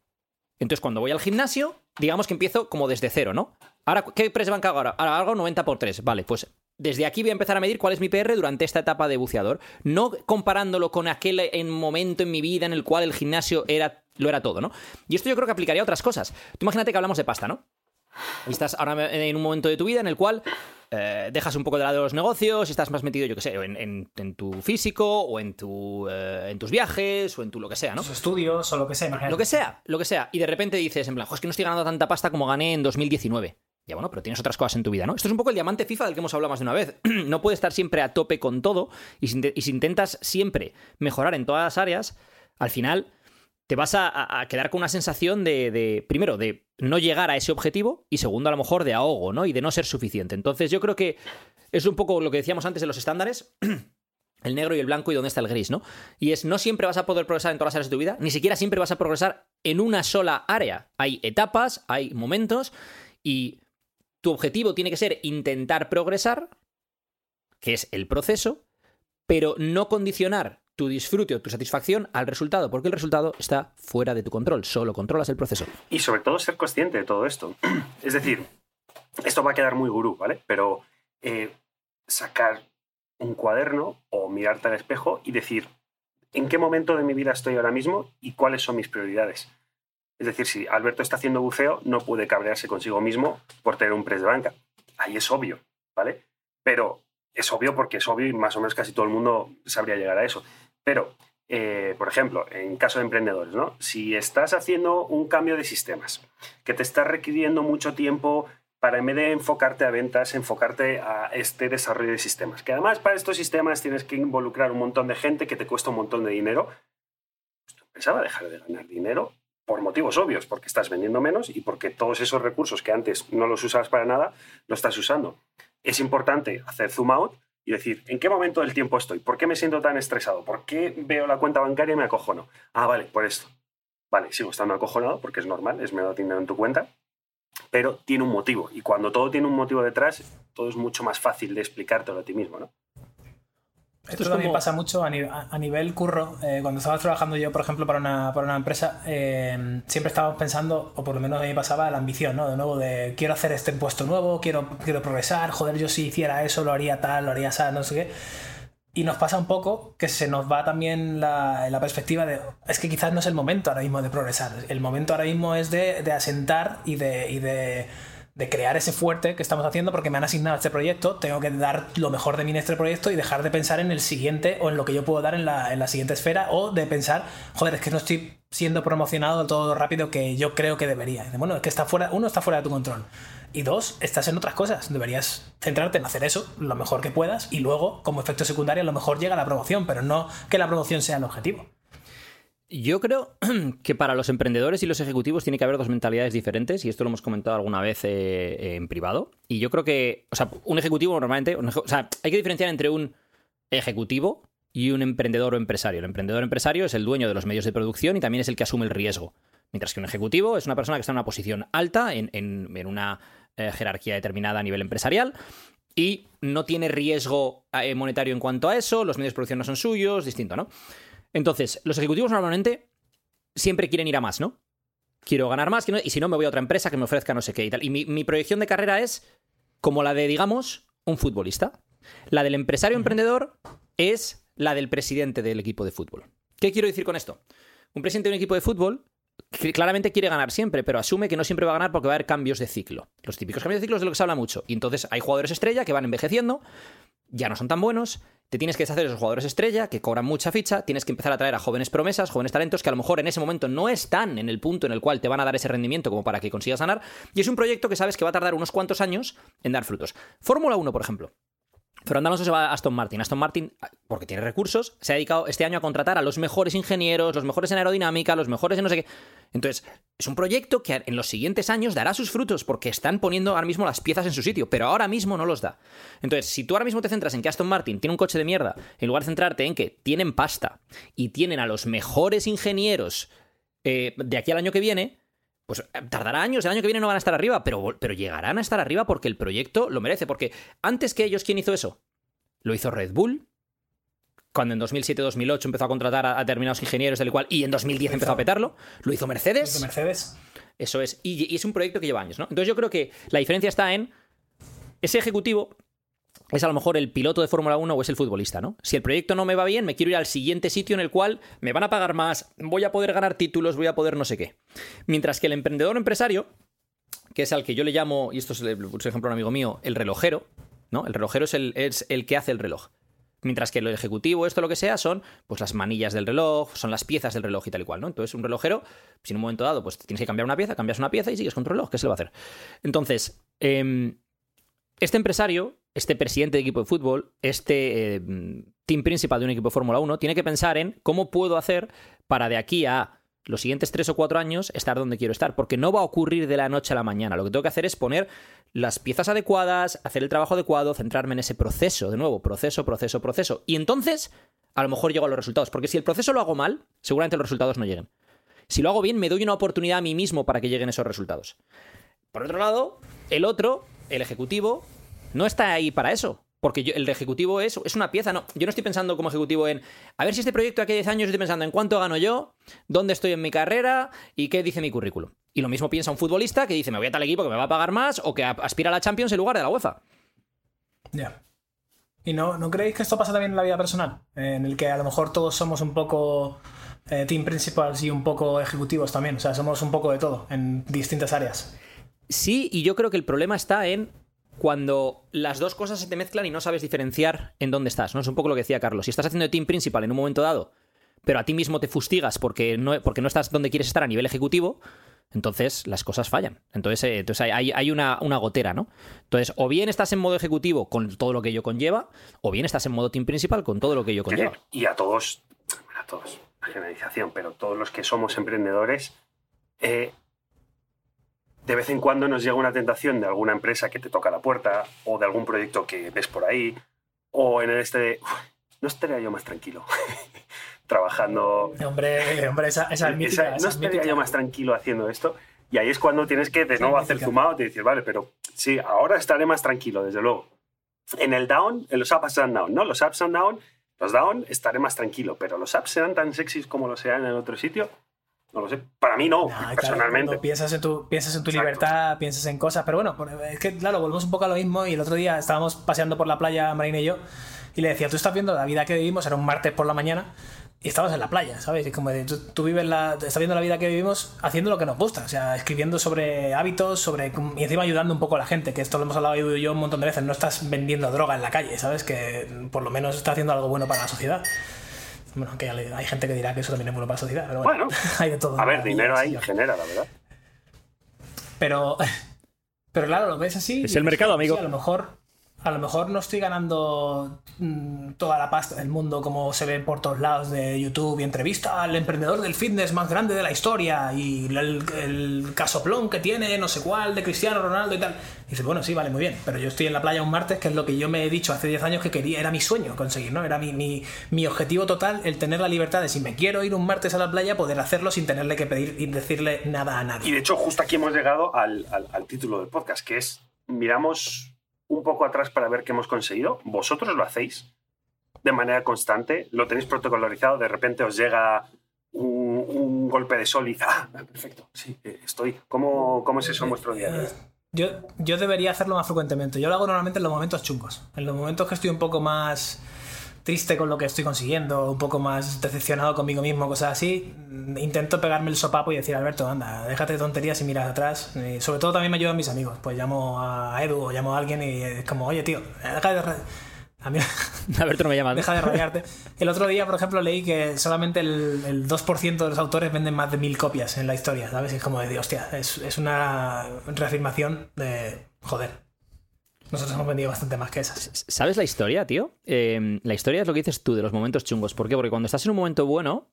Entonces, cuando voy al gimnasio, digamos que empiezo como desde cero, ¿no? Ahora, ¿qué press de banca hago ahora? Ahora hago 90 por 3. Vale, pues desde aquí voy a empezar a medir cuál es mi PR durante esta etapa de buceador. No comparándolo con aquel en momento en mi vida en el cual el gimnasio era, lo era todo, ¿no? Y esto yo creo que aplicaría a otras cosas. Tú imagínate que hablamos de pasta, ¿no? Y estás ahora en un momento de tu vida en el cual eh, dejas un poco de lado los negocios y estás más metido, yo qué sé, en, en- en tu físico o en, tu, eh, en tus viajes o en tu lo que sea, ¿no?
Los estudios o lo que sea, imagínate.
Lo que sea, lo que sea. Y de repente dices, en plan, "Jo, es que no estoy ganando tanta pasta como gané en 2019. Ya bueno, pero tienes otras cosas en tu vida, ¿no? Esto es un poco el diamante FIFA del que hemos hablado más de una vez. no puedes estar siempre a tope con todo y si, intentas siempre mejorar en todas las áreas, al final te vas a quedar con una sensación de, de, primero, de no llegar a ese objetivo y segundo, a lo mejor de ahogo, ¿no? Y de no ser suficiente. Entonces yo creo que es un poco lo que decíamos antes de los estándares. El negro y el blanco y dónde está el gris, ¿no? Y es, no siempre vas a poder progresar en todas las áreas de tu vida, ni siquiera siempre vas a progresar en una sola área. Hay etapas, hay momentos, y tu objetivo tiene que ser intentar progresar, que es el proceso, pero no condicionar tu disfrute o tu satisfacción al resultado, porque el resultado está fuera de tu control, solo controlas el proceso.
Y sobre todo ser consciente de todo esto. Es decir, esto va a quedar muy gurú, ¿vale? Pero eh, sacar un cuaderno o mirarte al espejo y decir, ¿en qué momento de mi vida estoy ahora mismo y cuáles son mis prioridades? Es decir, si Alberto está haciendo buceo, no puede cabrearse consigo mismo por tener un press de banca. Ahí es obvio, ¿vale? Pero es obvio porque es obvio y más o menos casi todo el mundo sabría llegar a eso. Pero, eh, por ejemplo, en caso de emprendedores, ¿no? Si estás haciendo un cambio de sistemas que te está requiriendo mucho tiempo para en vez de enfocarte a ventas, enfocarte a este desarrollo de sistemas. Que además para estos sistemas tienes que involucrar un montón de gente que te cuesta un montón de dinero. Pues tu empresa va a dejar de ganar dinero por motivos obvios, porque estás vendiendo menos y porque todos esos recursos que antes no los usabas para nada, los estás usando. Es importante hacer zoom out y decir, ¿en qué momento del tiempo estoy? ¿Por qué me siento tan estresado? ¿Por qué veo la cuenta bancaria y me acojono? Ah, vale, por esto. Vale, sigo estando acojonado porque es normal, es menos dinero en tu cuenta, pero tiene un motivo. Y cuando todo tiene un motivo detrás, todo es mucho más fácil de explicártelo a ti mismo, ¿no?
Esto
es
también
como-
pasa mucho a, ni- a- nivel curro. Eh, cuando estaba trabajando yo, por ejemplo, para una, para una empresa, eh, siempre estábamos pensando, o por lo menos a mí pasaba, la ambición, ¿no? De nuevo, de quiero hacer este puesto nuevo, quiero, quiero progresar, joder, yo si hiciera eso lo haría tal, lo haría así, no sé qué. Y nos pasa un poco que se nos va también la, la perspectiva de, es que quizás no es el momento ahora mismo de progresar, el momento ahora mismo es de, de asentar y de... y de de crear ese fuerte que estamos haciendo porque me han asignado este proyecto, tengo que dar lo mejor de mí en este proyecto y dejar de pensar en el siguiente o en lo que yo puedo dar en la, en la siguiente esfera o de pensar, joder, es que no estoy siendo promocionado todo lo rápido que yo creo que debería. Bueno, es que está fuera, uno está fuera de tu control y dos, estás en otras cosas. Deberías centrarte en hacer eso lo mejor que puedas y luego, como efecto secundario, a lo mejor llega la promoción, pero no que la promoción sea el objetivo.
Yo creo que para los emprendedores y los ejecutivos tiene que haber dos mentalidades diferentes, y esto lo hemos comentado alguna vez eh, en privado. Y yo creo que, o sea, un ejecutivo normalmente, o sea, hay que diferenciar entre un ejecutivo y un emprendedor o empresario. El emprendedor o empresario es el dueño de los medios de producción y también es el que asume el riesgo. Mientras que un ejecutivo es una persona que está en una posición alta, en, en- en una eh, jerarquía determinada a nivel empresarial, y no tiene riesgo eh, monetario en cuanto a eso, los medios de producción no son suyos, distinto, ¿no? Entonces, los ejecutivos normalmente siempre quieren ir a más, ¿no? Quiero ganar más, y si no, me voy a otra empresa que me ofrezca no sé qué y tal. Y mi, mi proyección de carrera es como la de, digamos, un futbolista. La del empresario emprendedor es la del presidente del equipo de fútbol. ¿Qué quiero decir con esto? Un presidente de un equipo de fútbol que claramente quiere ganar siempre, pero asume que no siempre va a ganar porque va a haber cambios de ciclo. Los típicos cambios de ciclo es de lo que se habla mucho. Y entonces hay jugadores estrella que van envejeciendo, ya no son tan buenos, te tienes que deshacer de esos jugadores estrella que cobran mucha ficha, tienes que empezar a traer a jóvenes promesas, jóvenes talentos que a lo mejor en ese momento no están en el punto en el cual te van a dar ese rendimiento como para que consigas ganar, y es un proyecto que sabes que va a tardar unos cuantos años en dar frutos. Fórmula 1, por ejemplo. Fernando Alonso se va a Aston Martin. Aston Martin, porque tiene recursos, se ha dedicado este año a contratar a los mejores ingenieros, los mejores en aerodinámica, los mejores en no sé qué. Entonces, es un proyecto que en los siguientes años dará sus frutos porque están poniendo ahora mismo las piezas en su sitio, pero ahora mismo no los da. Entonces, si tú ahora mismo te centras en que Aston Martin tiene un coche de mierda, en lugar de centrarte en que tienen pasta y tienen a los mejores ingenieros eh, de aquí al año que viene, pues eh, tardará años, el año que viene no van a estar arriba, pero, pero llegarán a estar arriba porque el proyecto lo merece. Porque antes que ellos, ¿quién hizo eso? Lo hizo Red Bull. Cuando en 2007-2008 empezó a contratar a, determinados ingenieros, del cual, y en 2010 empezó a petarlo. Lo hizo Mercedes.
Desde Mercedes.
Eso es. Y, y es un proyecto que lleva años, ¿no? Entonces yo creo que la diferencia está en ese ejecutivo es a lo mejor el piloto de Fórmula 1 o es el futbolista, ¿no? Si el proyecto no me va bien, me quiero ir al siguiente sitio en el cual me van a pagar más, voy a poder ganar títulos, voy a poder no sé qué. Mientras que el emprendedor empresario que es al que yo le llamo, y esto es, puse ejemplo un amigo mío, el relojero, ¿no? El relojero es el, es el que hace el reloj. Mientras que el ejecutivo, esto lo que sea, son pues las manillas del reloj, son las piezas del reloj y tal y cual, ¿no? Entonces, un relojero, si en un momento dado, pues tienes que cambiar una pieza, cambias una pieza y sigues con tu reloj, ¿qué se le va a hacer? Entonces, em, este empresario, este presidente de equipo de fútbol, este eh, team principal de un equipo de Fórmula 1, tiene que pensar en cómo puedo hacer para de aquí a los siguientes tres o cuatro años estar donde quiero estar, porque no va a ocurrir de la noche a la mañana. Lo que tengo que hacer es poner las piezas adecuadas, hacer el trabajo adecuado, centrarme en ese proceso, de nuevo, proceso, proceso, proceso. Y entonces, a lo mejor llego a los resultados, porque si el proceso lo hago mal, seguramente los resultados no lleguen. Si lo hago bien, me doy una oportunidad a mí mismo para que lleguen esos resultados. Por otro lado, el otro, el ejecutivo, no está ahí para eso. Porque yo- el ejecutivo es, es una pieza, no. Yo no estoy pensando como ejecutivo en, a ver si este proyecto de aquí a 10 años estoy pensando en cuánto gano yo, dónde estoy en mi carrera y qué dice mi currículum. Y lo mismo piensa un futbolista que dice, me voy a tal equipo que me va a pagar más o que aspira a la Champions en lugar de la UEFA.
Ya. ¿Y no, no creéis que esto pasa también en la vida personal? En el que a lo mejor todos somos un poco eh, team principals y un poco ejecutivos también. O sea, somos un poco de todo en distintas áreas.
Sí, y yo creo que el problema está en cuando las dos cosas se te mezclan y no sabes diferenciar en dónde estás, ¿no? Es un poco lo que decía Carlos. Si estás haciendo de team principal en un momento dado, pero a ti mismo te fustigas porque no, porque no estás donde quieres estar a nivel ejecutivo, entonces las cosas fallan. Entonces, eh, entonces hay- hay, una, una gotera, ¿no? Entonces, o bien estás en modo ejecutivo con todo lo que ello conlleva, o bien estás en modo team principal con todo lo que ello conlleva.
Y a todos, a todos, generalización, pero todos los que somos emprendedores, eh, de vez en cuando nos llega una tentación de alguna empresa que te toca la puerta o de algún proyecto que ves por ahí o en el este de, "Uf, no estaría yo más tranquilo trabajando,
Hombre, hombre esa, esa es mítica,
esa-
esa
no
es
estaría
mítica.
yo más tranquilo haciendo esto. Y ahí es cuando tienes que de nuevo hacer zumado y decir, vale, pero sí, ahora estaré más tranquilo, desde luego. En el down, en los ups and down, ¿no? Los ups and down, los down estaré más tranquilo, pero los ups serán tan sexys como lo sean en otro sitio. No lo sé. Para mí no,
No, y claro,
personalmente.
piensas en tu, piensas en tu
Exacto.
libertad, piensas en cosas, pero bueno, es que claro, volvemos un poco a lo mismo y el otro día estábamos paseando por la playa, Marina y yo, y le decía, tú estás viendo la vida que vivimos, era un martes por la mañana, y estabas en la playa, ¿sabes? Y como de, tú, tú vives la, estás viendo la vida que vivimos haciendo lo que nos gusta, o sea, escribiendo sobre hábitos, sobre y encima ayudando un poco a la gente, que esto lo hemos hablado Edu y yo un montón de veces, no estás vendiendo droga en la calle, ¿sabes? Que por lo menos estás haciendo algo bueno para la sociedad. Bueno, que hay gente que dirá que eso también es bueno para la sociedad, pero bueno,
Bueno,
hay de todo.
A ver, dinero ahí genera, la verdad.
Pero, pero claro, lo ves así.
Es el mercado, amigo.
a lo mejor, a lo mejor no estoy ganando mm, toda la pasta del mundo como se ve por todos lados de YouTube y entrevista al emprendedor del fitness más grande de la historia y el, casoplón que tiene no sé cuál de Cristiano Ronaldo y tal. Y dices, bueno, sí, vale, muy bien, pero yo estoy en la playa un martes, que es lo que yo me he dicho hace 10 años que quería, era mi sueño conseguir, ¿no? Era mi, mi, objetivo total el tener la libertad de si me quiero ir un martes a la playa, poder hacerlo sin tenerle que pedir y decirle nada a nadie.
Y de hecho, justo aquí hemos llegado al- al título del podcast, que es miramos un poco atrás para ver qué hemos conseguido. ¿Vosotros lo hacéis de manera constante? ¿Lo tenéis protocolarizado? De repente os llega un, golpe de sol y ah, perfecto, sí, eh, estoy. ¿Cómo, cómo es eso en vuestro día día?
Yo, yo debería hacerlo más frecuentemente. Yo lo hago normalmente en los momentos chungos. En los momentos que estoy un poco más triste con lo que estoy consiguiendo, un poco más decepcionado conmigo mismo, cosas así, intento pegarme el sopapo y decir, Alberto, anda, déjate de tonterías y miras atrás. Y sobre todo también me ayudan mis amigos. Pues llamo a Edu o llamo a alguien y es como, oye, tío, deja de... A mí,
Alberto no me llama. ¿no?
deja de rayarte. El otro día, por ejemplo, leí que solamente el, el 2% de los autores venden más de mil copias en la historia, ¿sabes? Y es como de, hostia, es, es una reafirmación de, joder, nosotros hemos vendido bastante más que esas.
¿Sabes la historia, tío? Eh, la historia es lo que dices tú de los momentos chungos. ¿Por qué? Porque cuando estás en un momento bueno,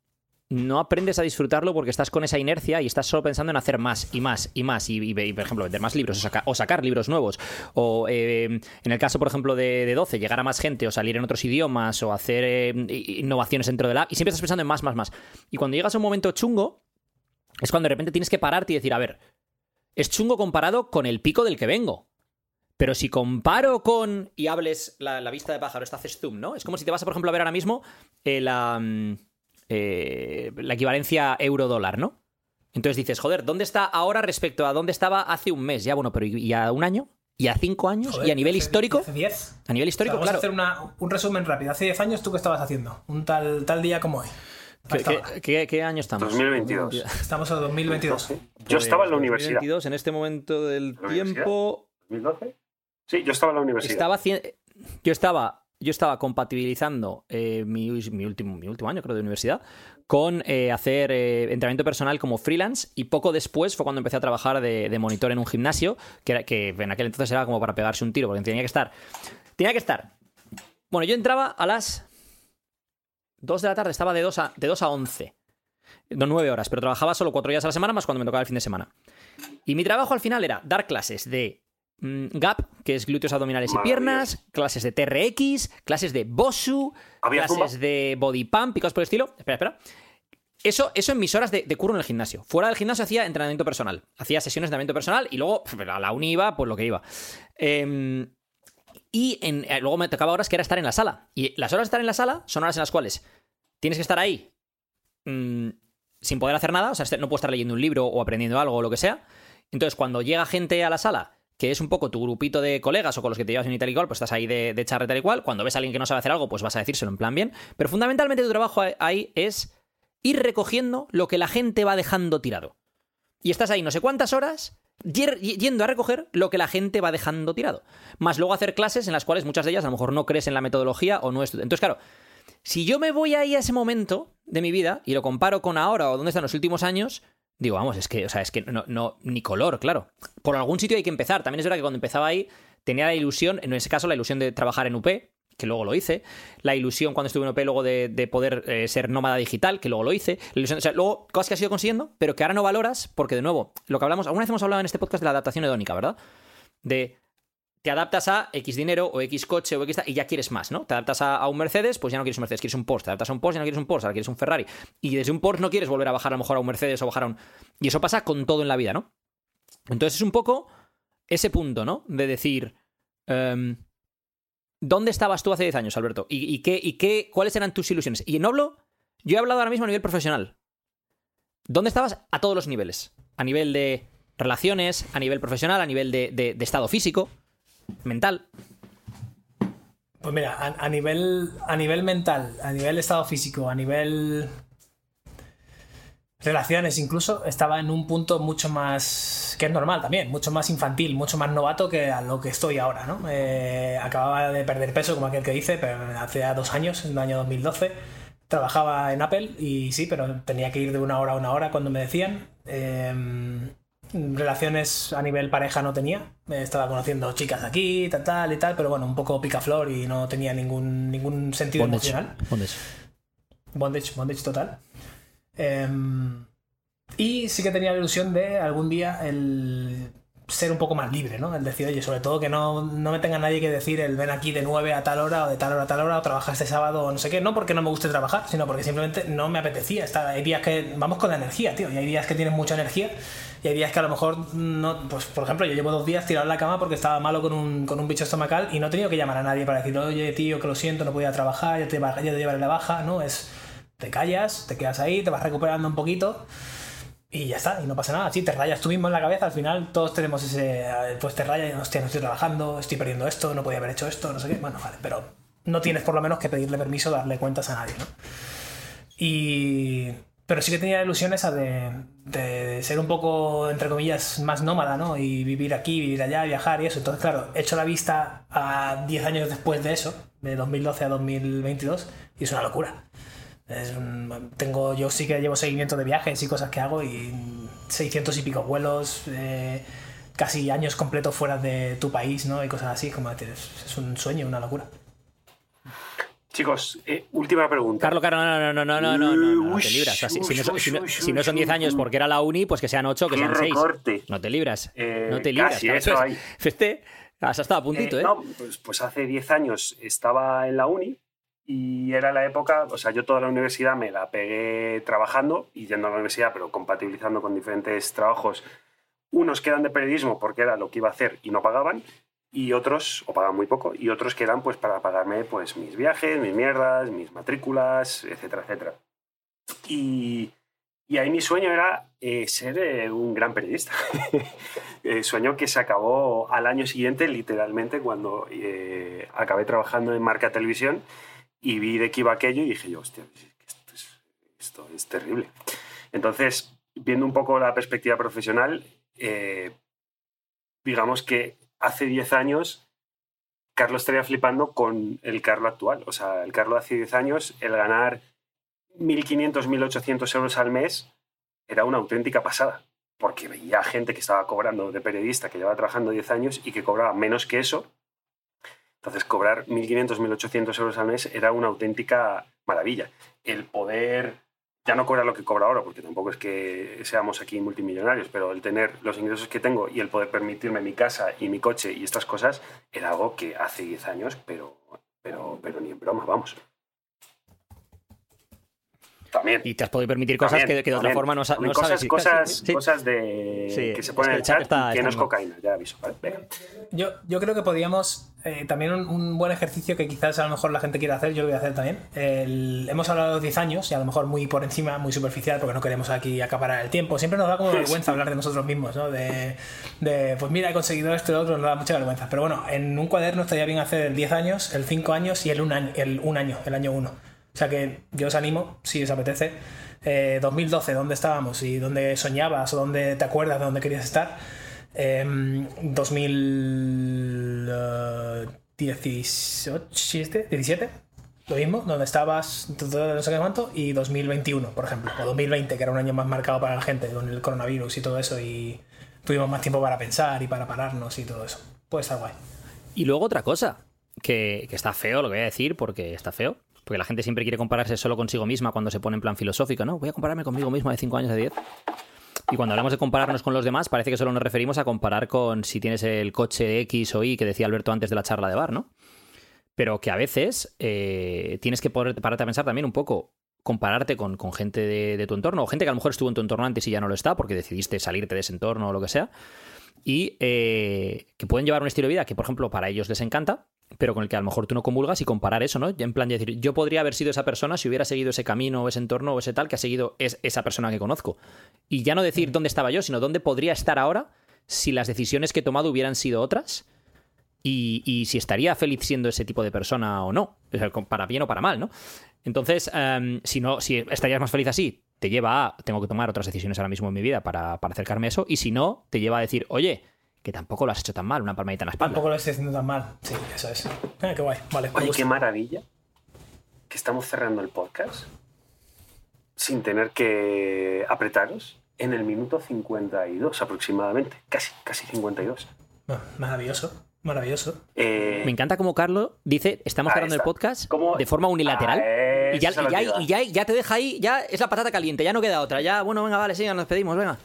no aprendes a disfrutarlo porque estás con esa inercia y estás solo pensando en hacer más y más y más. Y, y- por ejemplo, vender más libros o, saca- o sacar libros nuevos. O eh, en el caso, por ejemplo, de, de 12, llegar a más gente o salir en otros idiomas o hacer eh, innovaciones dentro de la. Y siempre estás pensando en más, más, más. Y cuando llegas a un momento chungo, es cuando de repente tienes que pararte y decir, a ver, es chungo comparado con el pico del que vengo. Pero si comparo con. y hables la, la vista de pájaro, esta haces zoom, ¿no? Es como si te vas, por ejemplo, a ver ahora mismo eh, la, mm, eh, la equivalencia euro-dólar, ¿no? Entonces dices, joder, ¿dónde está ahora respecto a dónde estaba hace un mes? Ya, bueno, pero ¿y a un año? ¿Y a cinco años?
Joder,
¿Y a nivel
hace-
histórico?
Hace 10.
A nivel histórico,
vamos a
claro.
hacer una- un resumen rápido. Hace 10 años, ¿tú qué estabas haciendo? Un tal, tal día como hoy.
¿Qué, qué- qué- qué año estamos?
2022.
Estamos en 2022.
Yo estaba en la universidad.
2022, en este momento del tiempo.
¿2012? Sí, yo estaba en la universidad.
Estaba yo estaba yo estaba compatibilizando eh, mi, último, mi último año, creo, de universidad, con eh, hacer eh, entrenamiento personal como freelance y poco después fue cuando empecé a trabajar de, monitor en un gimnasio, que, en aquel entonces era como para pegarse un tiro, porque tenía que estar... Tenía que estar... Bueno, yo entraba a las 2 de la tarde, estaba de 2 a, de 2 a 11. No, 9 horas, pero trabajaba solo 4 días a la semana más cuando me tocaba el fin de semana. Y mi trabajo al final era dar clases de GAP, que es glúteos abdominales y piernas, clases de TRX, clases de BOSU,
¿Había
clases
zumba?
de body pump y cosas por el estilo. Espera, espera. Eso, eso en mis horas de, de curro en el gimnasio. Fuera del gimnasio hacía entrenamiento personal. Hacía sesiones de entrenamiento personal y luego a la uni iba, pues lo que iba. Em, y en- eh, luego me tocaba horas que era estar en la sala. Y las horas de estar en la sala son horas en las cuales tienes que estar ahí mm, sin poder hacer nada. O sea, este- no puedo estar leyendo un libro o aprendiendo algo o lo que sea. Entonces, cuando llega gente a la sala, que es un poco tu grupito de colegas o con los que te llevas bien y tal y cual, pues estás ahí de, de charre tal y cual. Cuando ves a alguien que no sabe hacer algo, pues vas a decírselo en plan bien. Pero fundamentalmente tu trabajo ahí es ir recogiendo lo que la gente va dejando tirado. Y estás ahí no sé cuántas horas yendo a recoger lo que la gente va dejando tirado. Más luego hacer clases en las cuales muchas de ellas a lo mejor no crees en la metodología o no estudias. Entonces, claro, si yo me voy ahí a ese momento de mi vida y lo comparo con ahora o dónde están los últimos años, digo, vamos, es que, o sea, es que no, no, ni color, claro. Por algún sitio hay que empezar. También es verdad que cuando empezaba ahí tenía la ilusión, en ese caso la ilusión de trabajar en UP, que luego lo hice, la ilusión cuando estuve en UP luego de, de poder eh, ser nómada digital, que luego lo hice, la ilusión, o sea, luego cosas que has ido consiguiendo, pero que ahora no valoras, porque de nuevo, lo que hablamos, alguna vez hemos hablado en este podcast de la adaptación hedónica, ¿verdad? De te adaptas a X dinero o X coche o X y ya quieres más, ¿no? Te adaptas a, un Mercedes, pues ya no quieres un Mercedes, quieres un Porsche. Te adaptas a un Porsche, ya no quieres un Porsche, ahora quieres un Ferrari. Y desde un Porsche no quieres volver a bajar a lo mejor a un Mercedes o bajar a un... Y eso pasa con todo en la vida, ¿no? Entonces es un poco ese punto, ¿no? De decir... em, ¿Dónde estabas tú hace 10 años, Alberto? ¿Y, qué, y qué, cuáles eran tus ilusiones? Y no hablo... Yo he hablado ahora mismo a nivel profesional. ¿Dónde estabas a todos los niveles? A nivel de relaciones, a nivel profesional, a nivel de estado físico, mental.
Pues mira, a, nivel, a nivel mental, a nivel estado físico, a nivel relaciones incluso, estaba en un punto mucho más, que es normal también, mucho más infantil, mucho más novato que a lo que estoy ahora, ¿no? Eh, acababa de perder peso, como aquel que dice, pero hace dos años, en el año 2012, trabajaba en Apple y sí, pero tenía que ir de una hora a una hora cuando me decían. Eh, relaciones a nivel pareja no tenía. Eh, Estaba conociendo chicas aquí, tal, tal y tal, pero bueno, un poco picaflor y no tenía ningún, ningún sentido
Bondage.
emocional.
Bondage.
Bondage, bondage total. Em, y sí que tenía la ilusión de algún día el ser un poco más libre, ¿no? El decir, oye, sobre todo que no, no me tenga nadie que decir el ven aquí de 9 a tal hora o de tal hora a tal hora o trabaja este sábado o no sé qué. No porque no me guste trabajar, sino porque simplemente no me apetecía. estar hay días que vamos con la energía, tío, y hay días que tienes mucha energía y hay días que a lo mejor no... Pues por ejemplo, yo llevo dos días tirado en la cama porque estaba malo con un, con un bicho estomacal y no he tenido que llamar a nadie para decir, oye, tío, que lo siento, no podía trabajar, ya te, ya te llevaré la baja, ¿no? Es te callas, te quedas ahí, te vas recuperando un poquito y ya está, y no pasa nada. Sí, te rayas tú mismo en la cabeza, al final todos tenemos ese. Pues te rayas hostia, no estoy trabajando, estoy perdiendo esto, no podía haber hecho esto, no sé qué. Bueno, vale, pero no tienes por lo menos que pedirle permiso, darle cuentas a nadie, ¿no? Y. Pero sí que tenía la ilusión esa de, de ser un poco, entre comillas, más nómada, ¿no? Y vivir aquí, vivir allá, viajar y eso. Entonces, claro, he hecho la vista a 10 años después de eso, de 2012 a 2022, y es una locura. Es un- tengo, yo sí que llevo seguimiento de viajes y cosas que hago y 600 y pico vuelos, eh, casi años completos fuera de tu país, ¿no? Y cosas así, como es, es un sueño, una locura.
Chicos, eh, última pregunta.
Carlos, Carlos, no, no, no, no, no, no, no, no, no te libras. O sea, si, si no, son-
uy,
si no-
uy,
si no
uy,
son 10
uy,
años porque era la uni, pues que sean 8, que sean 6.
recorte.
No te libras.
Eh,
no te libras.
casi,
Carlos.
eso ahí.
Este, has estado a puntito,
Eh,
¿eh?
no, pues, pues hace 10 años estaba en la uni y era la época, o sea, yo toda la universidad me la pegué trabajando y yendo a la universidad, pero compatibilizando con diferentes trabajos. Unos que eran de periodismo porque era lo que iba a hacer y no pagaban, y otros, o pagaban muy poco, y otros que eran pues para pagarme pues mis viajes, mis mierdas, mis matrículas, etcétera, etcétera. Y, y ahí mi sueño era eh, ser eh, un gran periodista. Eh, sueño que se acabó al año siguiente, literalmente, cuando eh, acabé trabajando en Marca Televisión y vi de qué iba aquello y dije yo, hostia, esto, es- esto es terrible. Entonces, viendo un poco la perspectiva profesional, eh, digamos que hace 10 años Carlos estaría flipando con el Carlo actual. O sea, el Carlo hace 10 años, el ganar 1.500, 1.800 euros al mes era una auténtica pasada. Porque veía gente que estaba cobrando de periodista, que llevaba trabajando 10 años y que cobraba menos que eso. Entonces, cobrar 1.500, 1.800 euros al mes era una auténtica maravilla. El poder, ya no cobrar lo que cobra ahora, porque tampoco es que seamos aquí multimillonarios, pero el tener los ingresos que tengo y el poder permitirme mi casa y mi coche y estas cosas era algo que hace 10 años, pero, pero, pero ni en broma, vamos. También.
Y te has podido permitir cosas
También,
que, que de otra forma no, no sabes.
cosas,
si-
cosas,
sí.
cosas de
Sí,
que se
es
ponen
que
en
el
el
chat
chat
está-
y que
está
no es cocaína, ya aviso. ¿vale? Venga.
Yo, yo creo que podríamos, eh, también un, un buen ejercicio que quizás a lo mejor la gente quiera hacer, yo lo voy a hacer también. El- hemos hablado de los 10 años y a lo mejor muy por encima, muy superficial, porque no queremos aquí acaparar el tiempo. Siempre nos da como vergüenza hablar de nosotros mismos, ¿no? De, de, pues mira, he conseguido esto y lo otro, nos da mucha vergüenza. Pero bueno, en un cuaderno estaría bien hacer el 10 años, el 5 años y el 1 año, el un año, el año 1. O sea que yo os animo, si os apetece, eh, 2012, ¿dónde estábamos? ¿Y dónde soñabas? ¿O dónde te acuerdas de dónde querías estar? Em, 2018, 17, lo mismo, donde estabas, no sé qué cuánto, y 2021, por ejemplo, o 2020, que era un año más marcado para la gente con el coronavirus y todo eso, y tuvimos más tiempo para pensar y para pararnos y todo eso. Puede estar guay.
Y luego otra cosa, que, que está feo, lo voy a decir, porque está feo. Porque la gente siempre quiere compararse solo consigo misma cuando se pone en plan filosófico, ¿no? Voy a compararme conmigo mismo de 5 años, de 10. Y cuando hablamos de compararnos con los demás, parece que solo nos referimos a comparar con si tienes el coche X o Y que decía Alberto antes de la charla de bar, ¿no? Pero que a veces eh, tienes que poder pararte a pensar también un poco, compararte con, gente de, de tu entorno, o gente que a lo mejor estuvo en tu entorno antes y ya no lo está, porque decidiste salirte de ese entorno o lo que sea, y eh, que pueden llevar un estilo de vida que, por ejemplo, para ellos les encanta, pero con el que a lo mejor tú no comulgas y comparar eso, ¿no? En plan de decir, yo podría haber sido esa persona si hubiera seguido ese camino o ese entorno o ese tal que ha seguido es, esa persona que conozco. Y ya no decir dónde estaba yo, sino dónde podría estar ahora si las decisiones que he tomado hubieran sido otras y, y si estaría feliz siendo ese tipo de persona o no, O sea, para bien o para mal, ¿no? Entonces, em, si no, si estarías más feliz así, te lleva a tengo que tomar otras decisiones ahora mismo en mi vida para, para acercarme a eso, y si no, te lleva a decir, oye, que tampoco lo has hecho tan mal, una palmadita en la espalda.
Tampoco lo estoy haciendo tan mal. Sí, eso es. Ah, qué guay. Vale,
Oye, qué maravilla que estamos cerrando el podcast sin tener que apretaros en el minuto 52 aproximadamente. Casi, casi 52.
Ah, Maravilloso, maravilloso.
Eh,
Me encanta como Carlos dice, estamos cerrando el podcast
¿Cómo?
de forma unilateral.
Ah,
y, ya, y ya- y ya- ya te deja ahí, ya es la patata caliente, ya no queda otra. Ya, bueno, venga, vale, sí, ya nos pedimos, venga.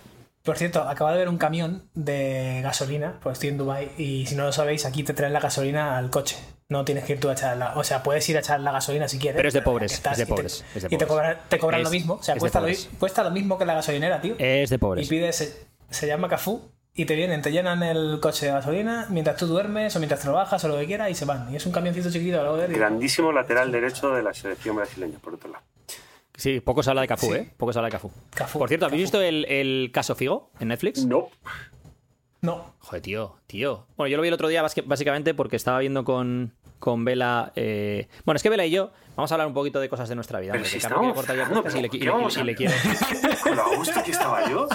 Por cierto, acabo de ver un camión de gasolina, pues estoy en Dubai y si no lo sabéis, aquí te traen la gasolina al coche. No tienes que ir tú a echarla. O sea, puedes ir a echar la gasolina si quieres.
Pero es de pobres, es de
y te-
pobres, es de
Y te cobran, te cobran
Es-
lo mismo. O sea, cuesta lo, cuesta lo mismo que la gasolinera, tío.
Es de
y
pobres.
pides, se, se llama Cafú y te vienen, te llenan el coche de gasolina mientras tú duermes o mientras trabajas o lo que quieras y se van. Y es un camioncito chiquito, y-
grandísimo lateral derecho de la selección brasileña, por otro lado.
Sí, poco se habla de Cafú,
Sí.
¿eh? Poco se habla de Cafú.
Cafú,
Por cierto, ¿habéis
Cafú.
visto el, el caso Figo en Netflix?
No.
No,
Joder, tío, tío. Bueno, yo lo vi el otro día básicamente porque estaba viendo con, con Vela. eh, Bueno, es que Vela y yo vamos a hablar un poquito de cosas de nuestra vida.
Pero
hombre,
si cerrando,
podcast y le, y
¿qué
le-
vamos
y
a
le quiero.
Con lo a gusto que estaba yo.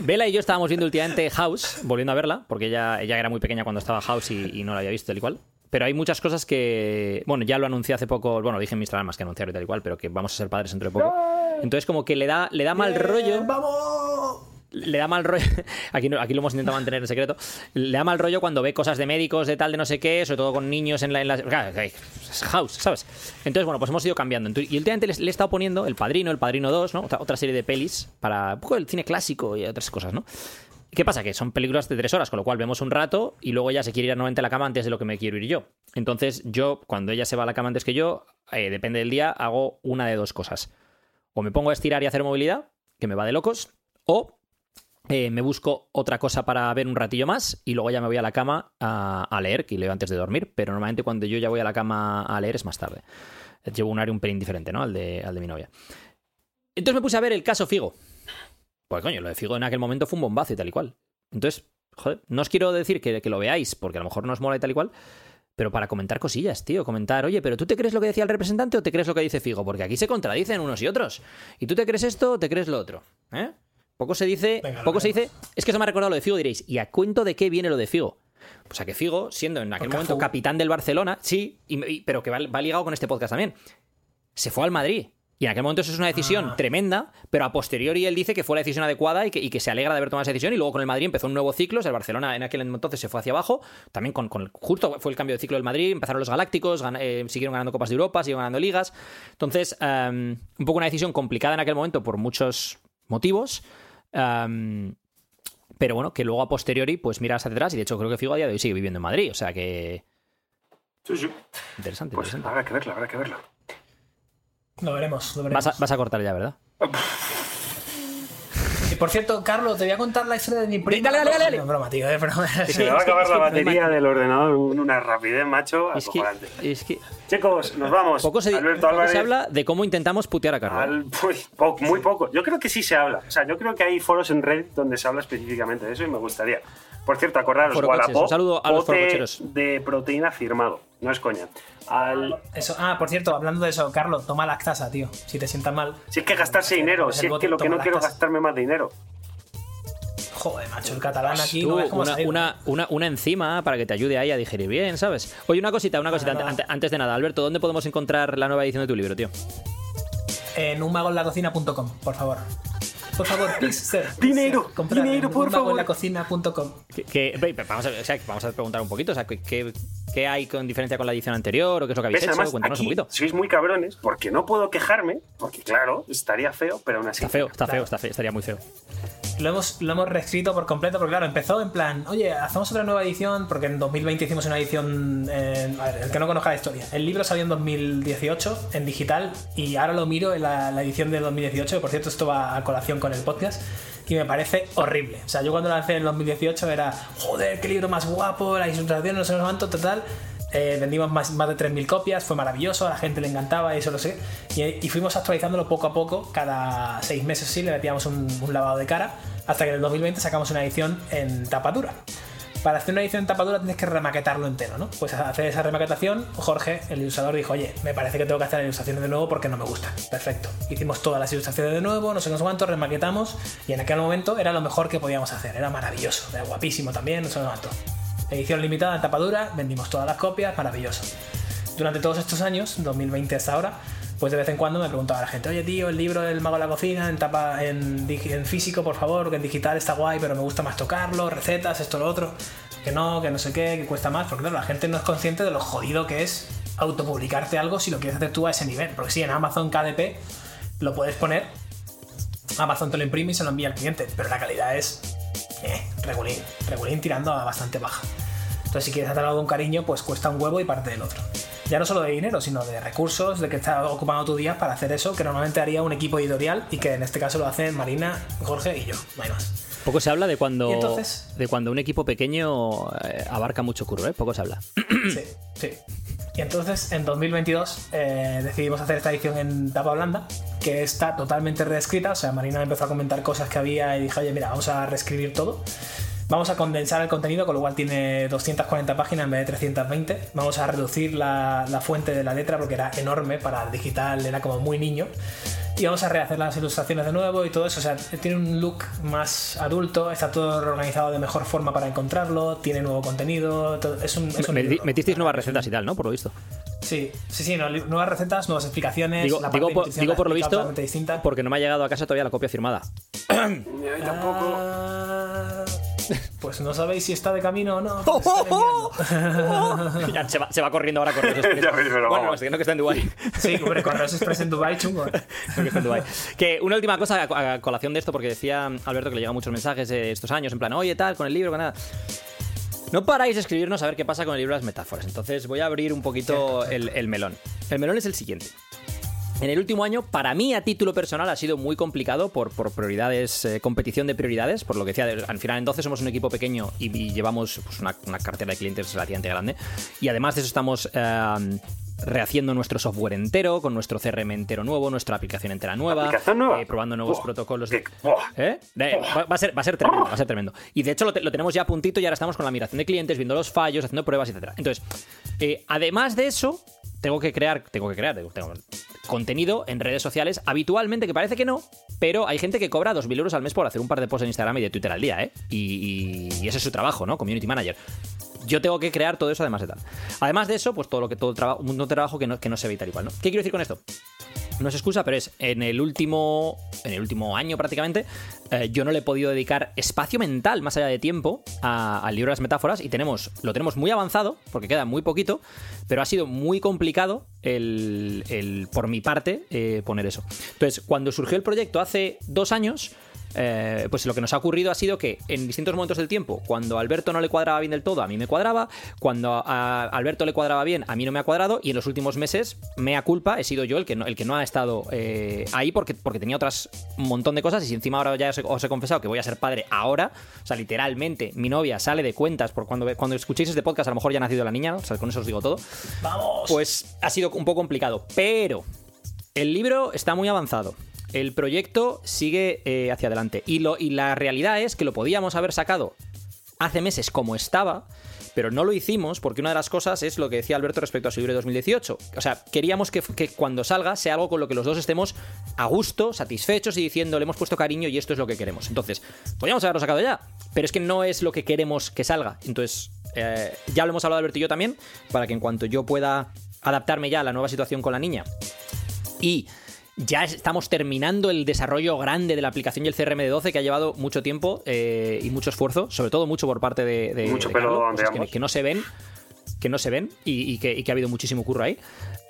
Vela y yo estábamos viendo últimamente House, volviendo a verla, porque ella, ella era muy pequeña cuando estaba House y, y no la había visto tal y cual. Pero hay muchas cosas que. Bueno, ya lo anuncié hace poco. Bueno, dije en mis dramas que anunciar y tal y cual, pero que vamos a ser padres dentro de poco. Entonces, como que le da, le da mal rollo.
¡Vamos!
le da mal rollo. Aquí, no- aquí lo hemos intentado mantener en secreto. Le da mal rollo cuando ve cosas de médicos, de tal, de no sé qué, sobre todo con niños en la. En la- house, ¿sabes? Entonces, bueno, pues hemos ido cambiando. Y últimamente le, le he estado poniendo El Padrino, El Padrino 2, ¿no? Otra, otra serie de pelis para un poco el cine clásico y otras cosas, ¿no? ¿Qué pasa? Que son películas de tres horas, con lo cual vemos un rato y luego ella se quiere ir nuevamente a la cama antes de lo que me quiero ir yo. Entonces, yo, cuando ella se va a la cama antes que yo, eh, depende del día, hago una de dos cosas. O me pongo a estirar y hacer movilidad, que me va de locos, o eh, me busco otra cosa para ver un ratillo más y luego ya me voy a la cama a, a leer, que leo antes de dormir, pero normalmente cuando yo ya voy a la cama a leer es más tarde. Llevo un horario un pelín diferente, ¿no? Al de, al de mi novia. Entonces me puse a ver el caso Figo. Pues coño, lo de Figo en aquel momento fue un bombazo y tal y cual. Entonces, joder, no os quiero decir que, que lo veáis, porque a lo mejor no os mola y tal y cual, pero para comentar cosillas, tío. Comentar, oye, pero ¿tú te crees lo que decía el representante o te crees lo que dice Figo? Porque aquí se contradicen unos y otros. ¿Y tú te crees esto o te crees lo otro? ¿Eh? Poco se dice,
Venga,
poco se dice. Es que eso me ha recordado lo de Figo, diréis. ¿Y a cuento de qué viene lo de Figo? Pues a que Figo, siendo en aquel
Porque
momento capitán del Barcelona, sí, y- y- pero que va, va ligado con este podcast también, se fue al Madrid. Y en aquel momento eso es una decisión
Ah.
tremenda, pero a posteriori él dice que fue la decisión adecuada y que, y que se alegra de haber tomado esa decisión. Y luego con el Madrid empezó un nuevo ciclo. o sea, el Barcelona en aquel entonces se fue hacia abajo. También con, con el- justo fue el cambio de ciclo del Madrid. Empezaron los Galácticos, gan- eh, siguieron ganando Copas de Europa, siguieron ganando ligas. Entonces, em, un poco una decisión complicada en aquel momento por muchos motivos. em, pero bueno, que luego a posteriori, pues miras hacia atrás y de hecho creo que Figo a día de hoy sigue viviendo en Madrid. O sea que.
Sí, sí.
Interesante,
Pues
interesante.
habrá que verlo, habrá que verlo.
Lo veremos, lo veremos.
Vas a, vas a cortar ya, ¿verdad?
Y por cierto, Carlos, te voy a contar la historia de mi prima.
Dale, dale, dale, dale.
No, broma, tío, eh, pero-
Se me va a acabar
es
la batería del ordenador con una rapidez, macho,
Es que, es que
Chicos, nos vamos.
poco se,
Alberto
poco
Álvarez.
se habla de cómo intentamos putear a Carlos.
muy poco. Yo creo que sí se habla. O sea, yo creo que hay foros en Reddit donde se habla específicamente de eso y me gustaría. Por cierto, acordaros, Wallapop,
un saludo a los
de proteína firmado. No es coña. Al...
Eso, ah, por cierto, hablando de eso, Carlos, toma lactasa, tío. Si te sientas mal.
Si es que gastarse dinero, si es
bote
que lo que no quiero es gastarme más dinero.
Joder, macho, el catalán aquí
Tú,
no ves cómo
una, una, una, una enzima para que te ayude ahí a digerir bien, ¿sabes? Oye, una cosita, una cosita, antes de nada, Alberto, ¿dónde podemos encontrar la nueva edición de tu libro, tío?
En unmagoenlacocina.com, por favor. Por favor, please, sir.
Dinero, dinero,
en
por favor.
unmagoenlacocina.com.
Que, que- ve, vamos, a, o sea, vamos a preguntar un poquito, o sea, ¿qué, qué, hay con diferencia con la edición anterior o qué es lo que habéis
¿Ves?
hecho?
Además,
Cuéntanos
aquí
un poquito.
sois muy cabrones porque no puedo quejarme, porque claro, estaría feo, pero aún así.
Está feo, está feo,
Claro.
está feo, estaría muy feo.
Lo hemos, lo hemos reescrito por completo, porque claro, empezó en plan, oye, hacemos otra nueva edición, porque en 2020 hicimos una edición, eh, a ver, el que no conozca la historia. El libro salió en 2018 en digital y ahora lo miro en la, la edición de 2018, que por cierto esto va a colación con el podcast, y me parece horrible. O sea, yo cuando lo lancé en 2018 era, joder, qué libro más guapo, las ilustraciones, no sé cuánto, total. Eh, vendimos más, más de 3.000 copias, fue maravilloso, a la gente le encantaba y eso lo sé. Y, fuimos actualizándolo poco a poco, cada seis meses sí, le metíamos un, un lavado de cara, hasta que en el 2020 sacamos una edición en tapadura. Para hacer una edición en tapadura tienes que remaquetarlo entero, ¿no? Pues hacer esa remaquetación, Jorge, el ilustrador, dijo, oye, me parece que tengo que hacer las ilustraciones de nuevo porque no me gustan. Perfecto. Hicimos todas las ilustraciones de nuevo, no sé cuánto, remaquetamos y en aquel momento era lo mejor que podíamos hacer. Era maravilloso, era guapísimo también, no sé cuánto. Edición limitada en tapadura, vendimos todas las copias, maravilloso. Durante todos estos años, 2020 hasta ahora, pues de vez en cuando me preguntaba la gente, oye tío, el libro del mago de la cocina en tapa en, físico, por favor, que en digital está guay, pero me gusta más tocarlo, recetas, esto, lo otro, que no, que no sé qué, que cuesta más, porque claro, la gente no es consciente de lo jodido que es autopublicarte algo si lo quieres hacer tú a ese nivel, porque sí, en Amazon KDP lo puedes poner, Amazon te lo imprime y se lo envía al cliente, pero la calidad es eh, regulín, regulín tirando a bastante baja. Entonces, si quieres hacer algo con cariño, pues cuesta un huevo y parte del otro. Ya no solo de dinero, sino de recursos, de que estás ocupando tu día para hacer eso, que normalmente haría un equipo editorial y que en este caso lo hacen Marina, Jorge y yo, no hay más.
Poco se habla de cuando,
¿Y entonces?
de cuando un equipo pequeño eh, abarca mucho curro, ¿eh? Poco se habla.
Sí, sí. Y entonces, en 2022, eh, decidimos hacer esta edición en tapa blanda, que está totalmente reescrita. O sea, Marina empezó a comentar cosas que había y dije, oye, mira, vamos a reescribir todo. Vamos a condensar el contenido, con lo cual tiene 240 páginas en vez de 320. Vamos a reducir la, la fuente de la letra porque era enorme para el digital, era como muy niño. Y vamos a rehacer las ilustraciones de nuevo y todo eso. O sea, tiene un look más adulto, está todo organizado de mejor forma para encontrarlo, tiene nuevo contenido. todo- es un, es un
Me-
libro.
metisteis nuevas recetas y tal, ¿no? Por lo visto.
Sí, sí, sí, no, nuevas recetas, nuevas explicaciones.
Digo,
la parte
digo, por, digo por lo visto, porque no me ha llegado a casa todavía la copia firmada.
Yo tampoco.
Ah, Pues no sabéis si está de camino o no. enviando.
Ya se, va, se va corriendo ahora
ves, pero
Bueno,
vamos.
estoy viendo que está en Dubái.
Sí, hombre, Correos Express en Dubai chungo. ¿eh?
Que está en Dubái. Que una última cosa a, a colación de esto, porque decía Alberto que le llegan muchos mensajes de estos años, en plan, oye, tal, con el libro, con nada. No paráis de escribirnos a ver qué pasa con el libro de las metáforas. Entonces voy a abrir un poquito el, el melón. El melón es el siguiente. En el último año, para mí a título personal, ha sido muy complicado por, por prioridades, eh, competición de prioridades, por lo que decía, al final entonces somos un equipo pequeño y, y llevamos pues, una, una cartera de clientes relativamente grande. Y además de eso estamos eh, rehaciendo nuestro software entero, con nuestro CRM entero nuevo, nuestra aplicación entera nueva,
¿Aplicación nueva?
eh, probando nuevos
Buah,
protocolos. de-
buah.
¿Eh? De- va, va a ser, va a ser tremendo, va a ser tremendo. Y de hecho lo, te- lo tenemos ya a puntito y ahora estamos con la migración de clientes, viendo los fallos, haciendo pruebas, etc. Entonces, además de eso, tengo que crear, tengo que crear, tengo contenido en redes sociales habitualmente, que parece que no, pero hay gente que cobra 2.000 euros al mes por hacer un par de posts en Instagram y de Twitter al día, ¿eh? Y, y- y ese es su trabajo, ¿no? Community manager. Yo tengo que crear todo eso además de tal. Además de eso, pues todo lo que todo el trabajo, un trabajo que no, que no se ve y tal igual, ¿no? ¿Qué quiero decir con esto? No es excusa, pero es en el último, en el último año prácticamente, eh, yo no le he podido dedicar espacio mental más allá de tiempo al libro de las metáforas y tenemos, lo tenemos muy avanzado, porque queda muy poquito, pero ha sido muy complicado el, el, por mi parte eh, poner eso. Entonces, cuando surgió el proyecto hace dos años, eh, pues lo que nos ha ocurrido ha sido que en distintos momentos del tiempo, cuando a Alberto no le cuadraba bien del todo, a mí me cuadraba, cuando a Alberto le cuadraba bien, a mí no me ha cuadrado, y en los últimos meses, mea culpa, he sido yo el que no, el que no ha estado eh, ahí porque, porque tenía otras un montón de cosas, y si encima ahora ya os he, os he confesado que voy a ser padre ahora, o sea, literalmente, mi novia sale de cuentas por cuando, cuando escuchéis este podcast, a lo mejor ya ha nacido la niña, ¿no? O sea, con eso os digo todo
¡Vamos!
pues ha sido un poco complicado. Pero el libro está muy avanzado. El proyecto sigue eh, hacia adelante. Y, lo, y la realidad es que lo podíamos haber sacado hace meses como estaba, pero no lo hicimos porque una de las cosas es lo que decía Alberto respecto a su libro de 2018. O sea, queríamos que, que cuando salga sea algo con lo que los dos estemos a gusto, satisfechos y diciendo le hemos puesto cariño y esto es lo que queremos. Entonces, podríamos haberlo sacado ya, pero es que no es lo que queremos que salga. Entonces, eh, ya lo hemos hablado Alberto y yo también, para que en cuanto yo pueda adaptarme ya a la nueva situación con la niña y ya estamos terminando el desarrollo grande de la aplicación y el CRM de 12 que ha llevado mucho tiempo eh, y mucho esfuerzo, sobre todo mucho por parte de, de-
Mucho
de
pelo
Carlos,
donde
cosas que, que no se ven que no se ven y, y que, y que ha habido muchísimo curro ahí,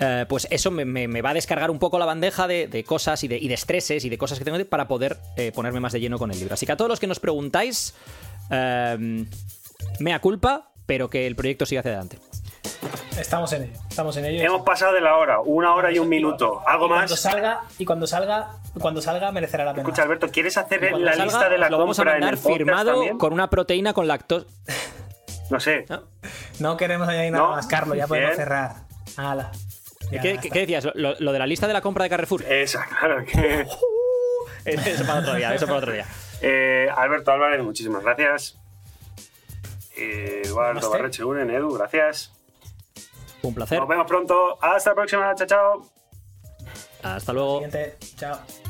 eh, pues eso me, me- me va a descargar un poco la bandeja de, de cosas y de, y estreses y de cosas que tengo que- para poder eh, ponerme más de lleno con el libro. Así que a todos los que nos preguntáis, mea culpa, pero que el proyecto siga hacia adelante.
Estamos en ello. Estamos en ello.
Hemos pasado de la hora, una hora y un minuto. ¿Algo
Y Cuando
más?
salga, y cuando salga, cuando salga merecerá la pena.
Escucha, Alberto, ¿quieres hacer la
salga,
lista de la
lo vamos a
en el
firmado
también?
con una proteína con lactosa.
No sé.
No queremos añadir nada
No.
más, Carlos. Ya podemos
Bien.
cerrar. Ya
¿Qué,
está.
qué- qué decías? Lo, lo de la lista de la compra de Carrefour.
Esa, claro que.
Eso para otro día, eso para otro día.
Eh, Alberto Álvarez, muchísimas gracias. Eh, Eduardo
Namaste.
Barrecheguren, Edu, gracias.
Un placer.
Nos vemos pronto. Hasta la próxima. Chao, chao.
Hasta luego.
Siguiente. Chao.